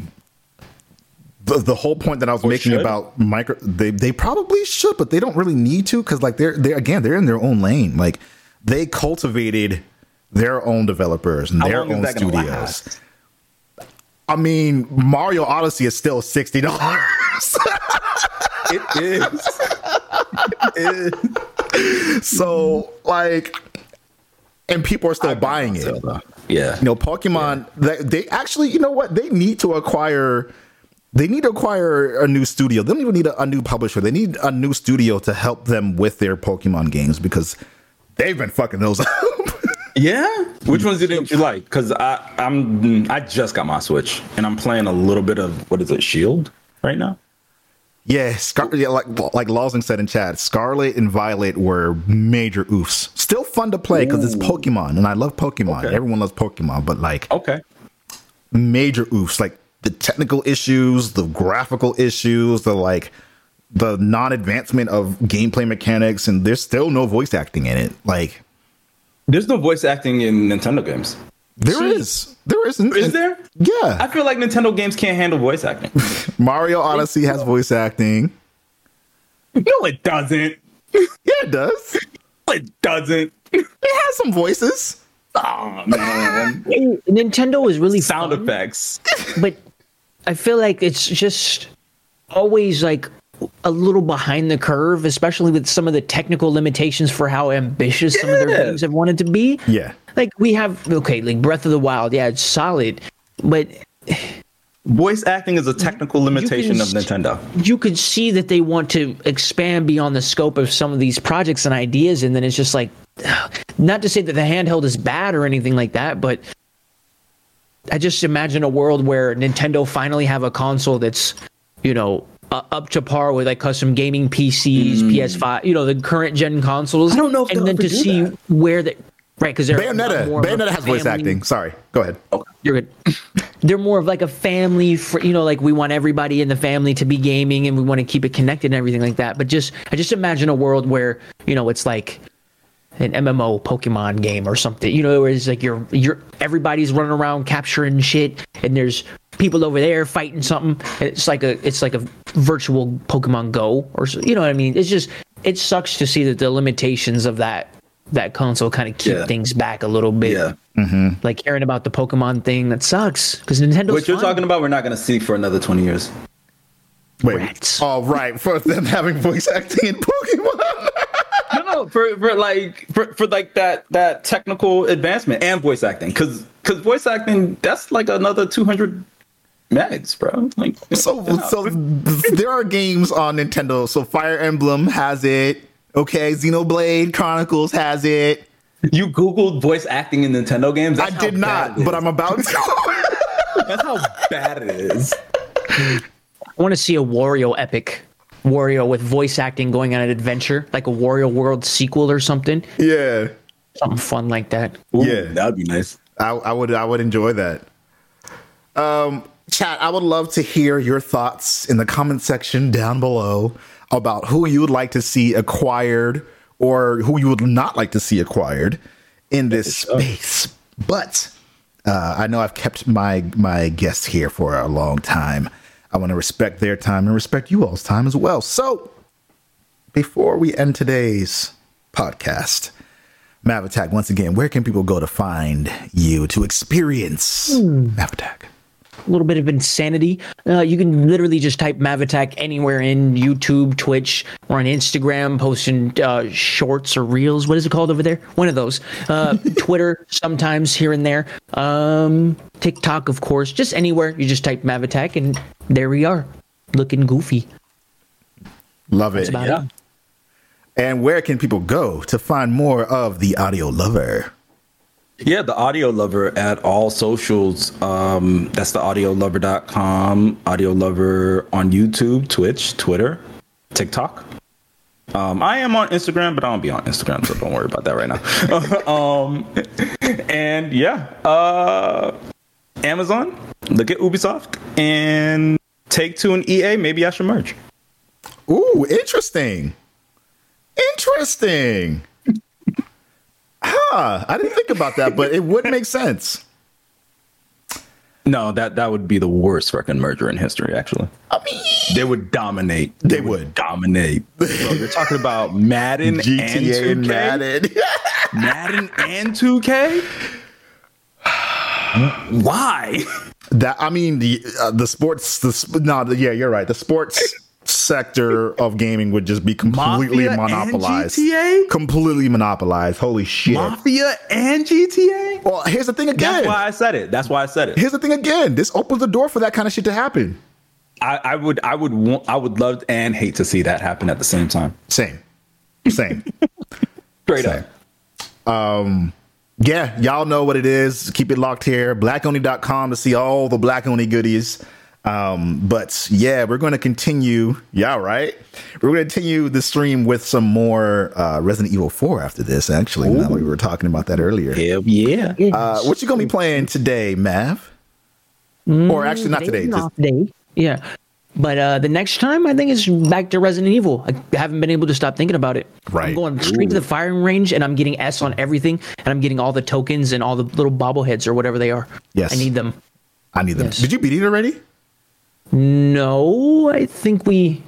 the, the whole point that I was making should? about micro they they probably should, but they don't really need to because like they're they again they're in their own lane. Like they cultivated their own developers and How their own studios. I mean, Mario Odyssey is still sixty dollars. It is. it is. so like, and people are still buying it. Yeah. You know, Pokemon. They, they actually, you know what? They need to acquire. They need to acquire a new studio. They don't even need a, a new publisher. They need a new studio to help them with their Pokemon games because they've been fucking those up. Yeah. Which ones didn't you like? Because I I'm I just got my Switch and I'm playing a little bit of what is it, Shield right now? yeah, Scar- yeah, like like Lawson said in chat, Scarlet and Violet were major oofs. Still fun to play because it's Pokemon, and I love Pokemon. Okay. Everyone loves Pokemon, but like Okay. major oofs like the technical issues the graphical issues the like the non-advancement of gameplay mechanics and there's still no voice acting in it like There's no voice acting in Nintendo games. there is there isn't Is there? yeah I feel like Nintendo games can't handle voice acting. mario odyssey has voice acting no, it doesn't. yeah it does No, it doesn't. It has some voices. Oh man, Nintendo is really sound fun, effects. but I feel like it's just always like a little behind the curve, especially with some of the technical limitations for how ambitious some of their games have wanted to be. Yeah. Like we have okay, like Breath of the Wild, yeah, it's solid, but Voice acting is a technical limitation of Nintendo. you could see that they want to expand beyond the scope of some of these projects and ideas and then it's just like not to say that the handheld is bad or anything like that but i just imagine a world where nintendo finally have a console that's you know uh, up to par with like custom gaming pcs ps5 you know the current gen consoles I don't know if and then to see that. where the right because they're Bayonetta. Bayonetta has voice acting. Sorry. Go ahead. you're good. They're more of like a family, fr- you know, like we want everybody in the family to be gaming and we want to keep it connected and everything like that. But just, I just imagine a world where, you know, it's like an MMO Pokemon game or something, you know, where it's like you're, you're, everybody's running around capturing shit and there's people over there fighting something. And It's like a, it's like a virtual Pokemon Go or, you know what I mean? It's just, it sucks to see that the limitations of that, that console kind of keep Yeah. things back a little bit Yeah. Mm-hmm. like hearing about the Pokemon thing that sucks because Nintendo. What you're talking about, we're not going to see for another 20 years. Wait. Rats. Oh, right. For them having voice acting in Pokemon. no, no, for, for like for, for like that that technical advancement and voice acting, because because voice acting that's like another 200 megs, bro. Like So, so there are games on Nintendo. So Fire Emblem has it. Okay, Xenoblade Chronicles has it. you googled voice acting in Nintendo games. I did not, but. I'm about to. That's how bad it is. I want to see a Wario epic. Wario with voice acting going on an adventure, like a Wario World sequel or something. yeah, Something fun like that. Ooh, Yeah. that'd be nice. I, I would. I would enjoy that. Um, chat. I would love to hear your thoughts in the comment section down below about who you would like to see acquired or who you would not like to see acquired in this space. But uh, I know I've kept my my guests here for a long time. I want to respect their time and respect you all's time as well. So, before we end today's podcast, Mav Attack, once again, where can people go to find you to experience Mav Attack? A little bit of insanity. Uh, you can literally just type Mavattack anywhere in YouTube, Twitch, or on Instagram, posting uh, shorts or reels. What is it called over there? One of those. Uh, Twitter, sometimes here and there. Um, TikTok, of course. Just anywhere. You just type Mavattack, and there we are, looking goofy. Love it. That's about Yeah. it. And where can people go to find more of the audio lover? Yeah, the audio lover at all socials. Um, that's the audiolover.com, audio lover on YouTube, Twitch, Twitter, TikTok. Um, I am on Instagram, but I don't be on Instagram, so don't worry about that right now. um, and yeah, uh, Amazon, look at Ubisoft, and Take Two and EA. Maybe I should merge. Ooh, interesting. Interesting. Huh. I didn't think about that, but it would make sense. No, that that would be the worst fucking merger in history. Actually, I mean, they would dominate. They would. dominate. Bro, you're talking about Madden and GTA 2K? Madden. Madden and 2K? Why? That I mean the uh, the sports the sp- no yeah you're right the sports sector of gaming would just be completely Mafia monopolized GTA? completely monopolized holy shit Mafia and GTA? well here's the thing again. That's why I said it. That's why I said it. here's the thing again this opens the door for that kind of shit to happen I, I would, I would, want, I would love and hate to see that happen at the same time. same same Straight Same. up. yeah y'all know what it is keep it locked here blackoni.com to see all the Black Oni goodies um but yeah we're going to continue yeah right we're going to continue the stream with some more uh resident evil 4 after this actually now that we were talking about that earlier Hell yeah. uh what you gonna be playing today mav or actually not today just day. Yeah. But uh, the next time, I think it's back to Resident Evil. I haven't been able to stop thinking about it. Right. I'm going straight to the firing range, and I'm getting S on everything, and I'm getting all the tokens and all the little bobbleheads or whatever they are. Yes. I need them. i need them Yes. did you beat it already No, I think we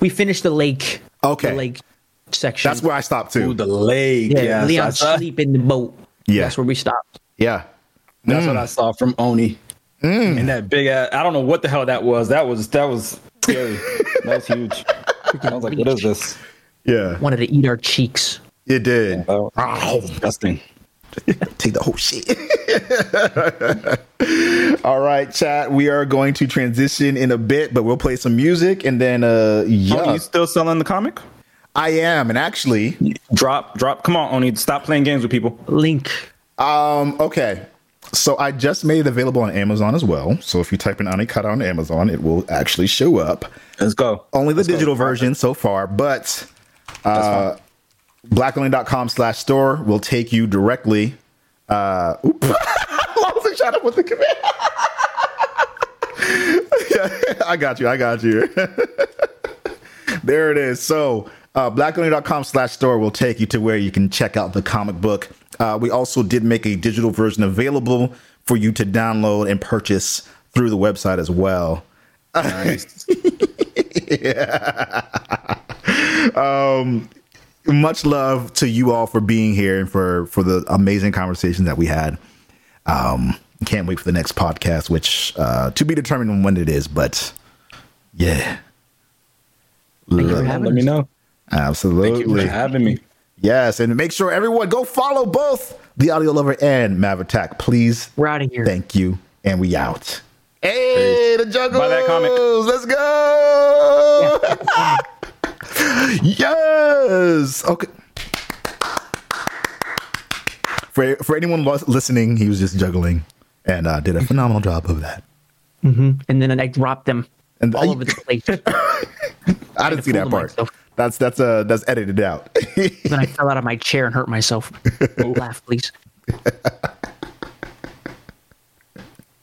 we finished the lake. Okay. The lake section. That's where I stopped too. Ooh, the lake. yeah, Yeah, Leon so I saw- sleep in the boat. Yeah. that's where we stopped. yeah. That's what I saw from Oni. Mm. And that big ass, I don't know what the hell that was. That was that was scary. that was huge. I was like, what is this? Yeah. Wanted to eat our cheeks. It did. Oh, disgusting. Take the whole shit. All right, chat. We are going to transition in a bit, but we'll play some music and then uh yeah. Oni, you still selling the comic? I am, and actually, Drop, drop. Come on, Oni. Stop playing games with people. Link. um, okay. So I just made it available on Amazon as well. So if you type in Anikata on Amazon, it will actually show up. Let's go. Only the Let's go. digital version so far, but uh blackoni.com slash store will take you directly. Uh oop. Lost shot up with the command. yeah, I got you. I got you. there it is. So uh, blackoni.com slash store will take you to where you can check out the comic book. Uh, we also did make a digital version available for you to download and purchase through the website as well. Nice. Much love to you all for being here and for for the amazing conversation that we had. Um, can't wait for the next podcast, which uh, to be determined when it is. But yeah, Thank you for having Let me know. absolutely. Thank you for having me. Yes, and make sure everyone go follow both the Audio Lover and Mav Attack, please. We're out of here. Thank you, and we out. Hey, the Juggles! Buy that comic. Let's go! yes. Okay. For for anyone listening, he was just juggling and uh, did a phenomenal job of that. and then I dropped them And all I- over the place. I didn't see that part. myself. That's that's uh that's edited out. then I fell out of my chair and hurt myself. Laugh, please.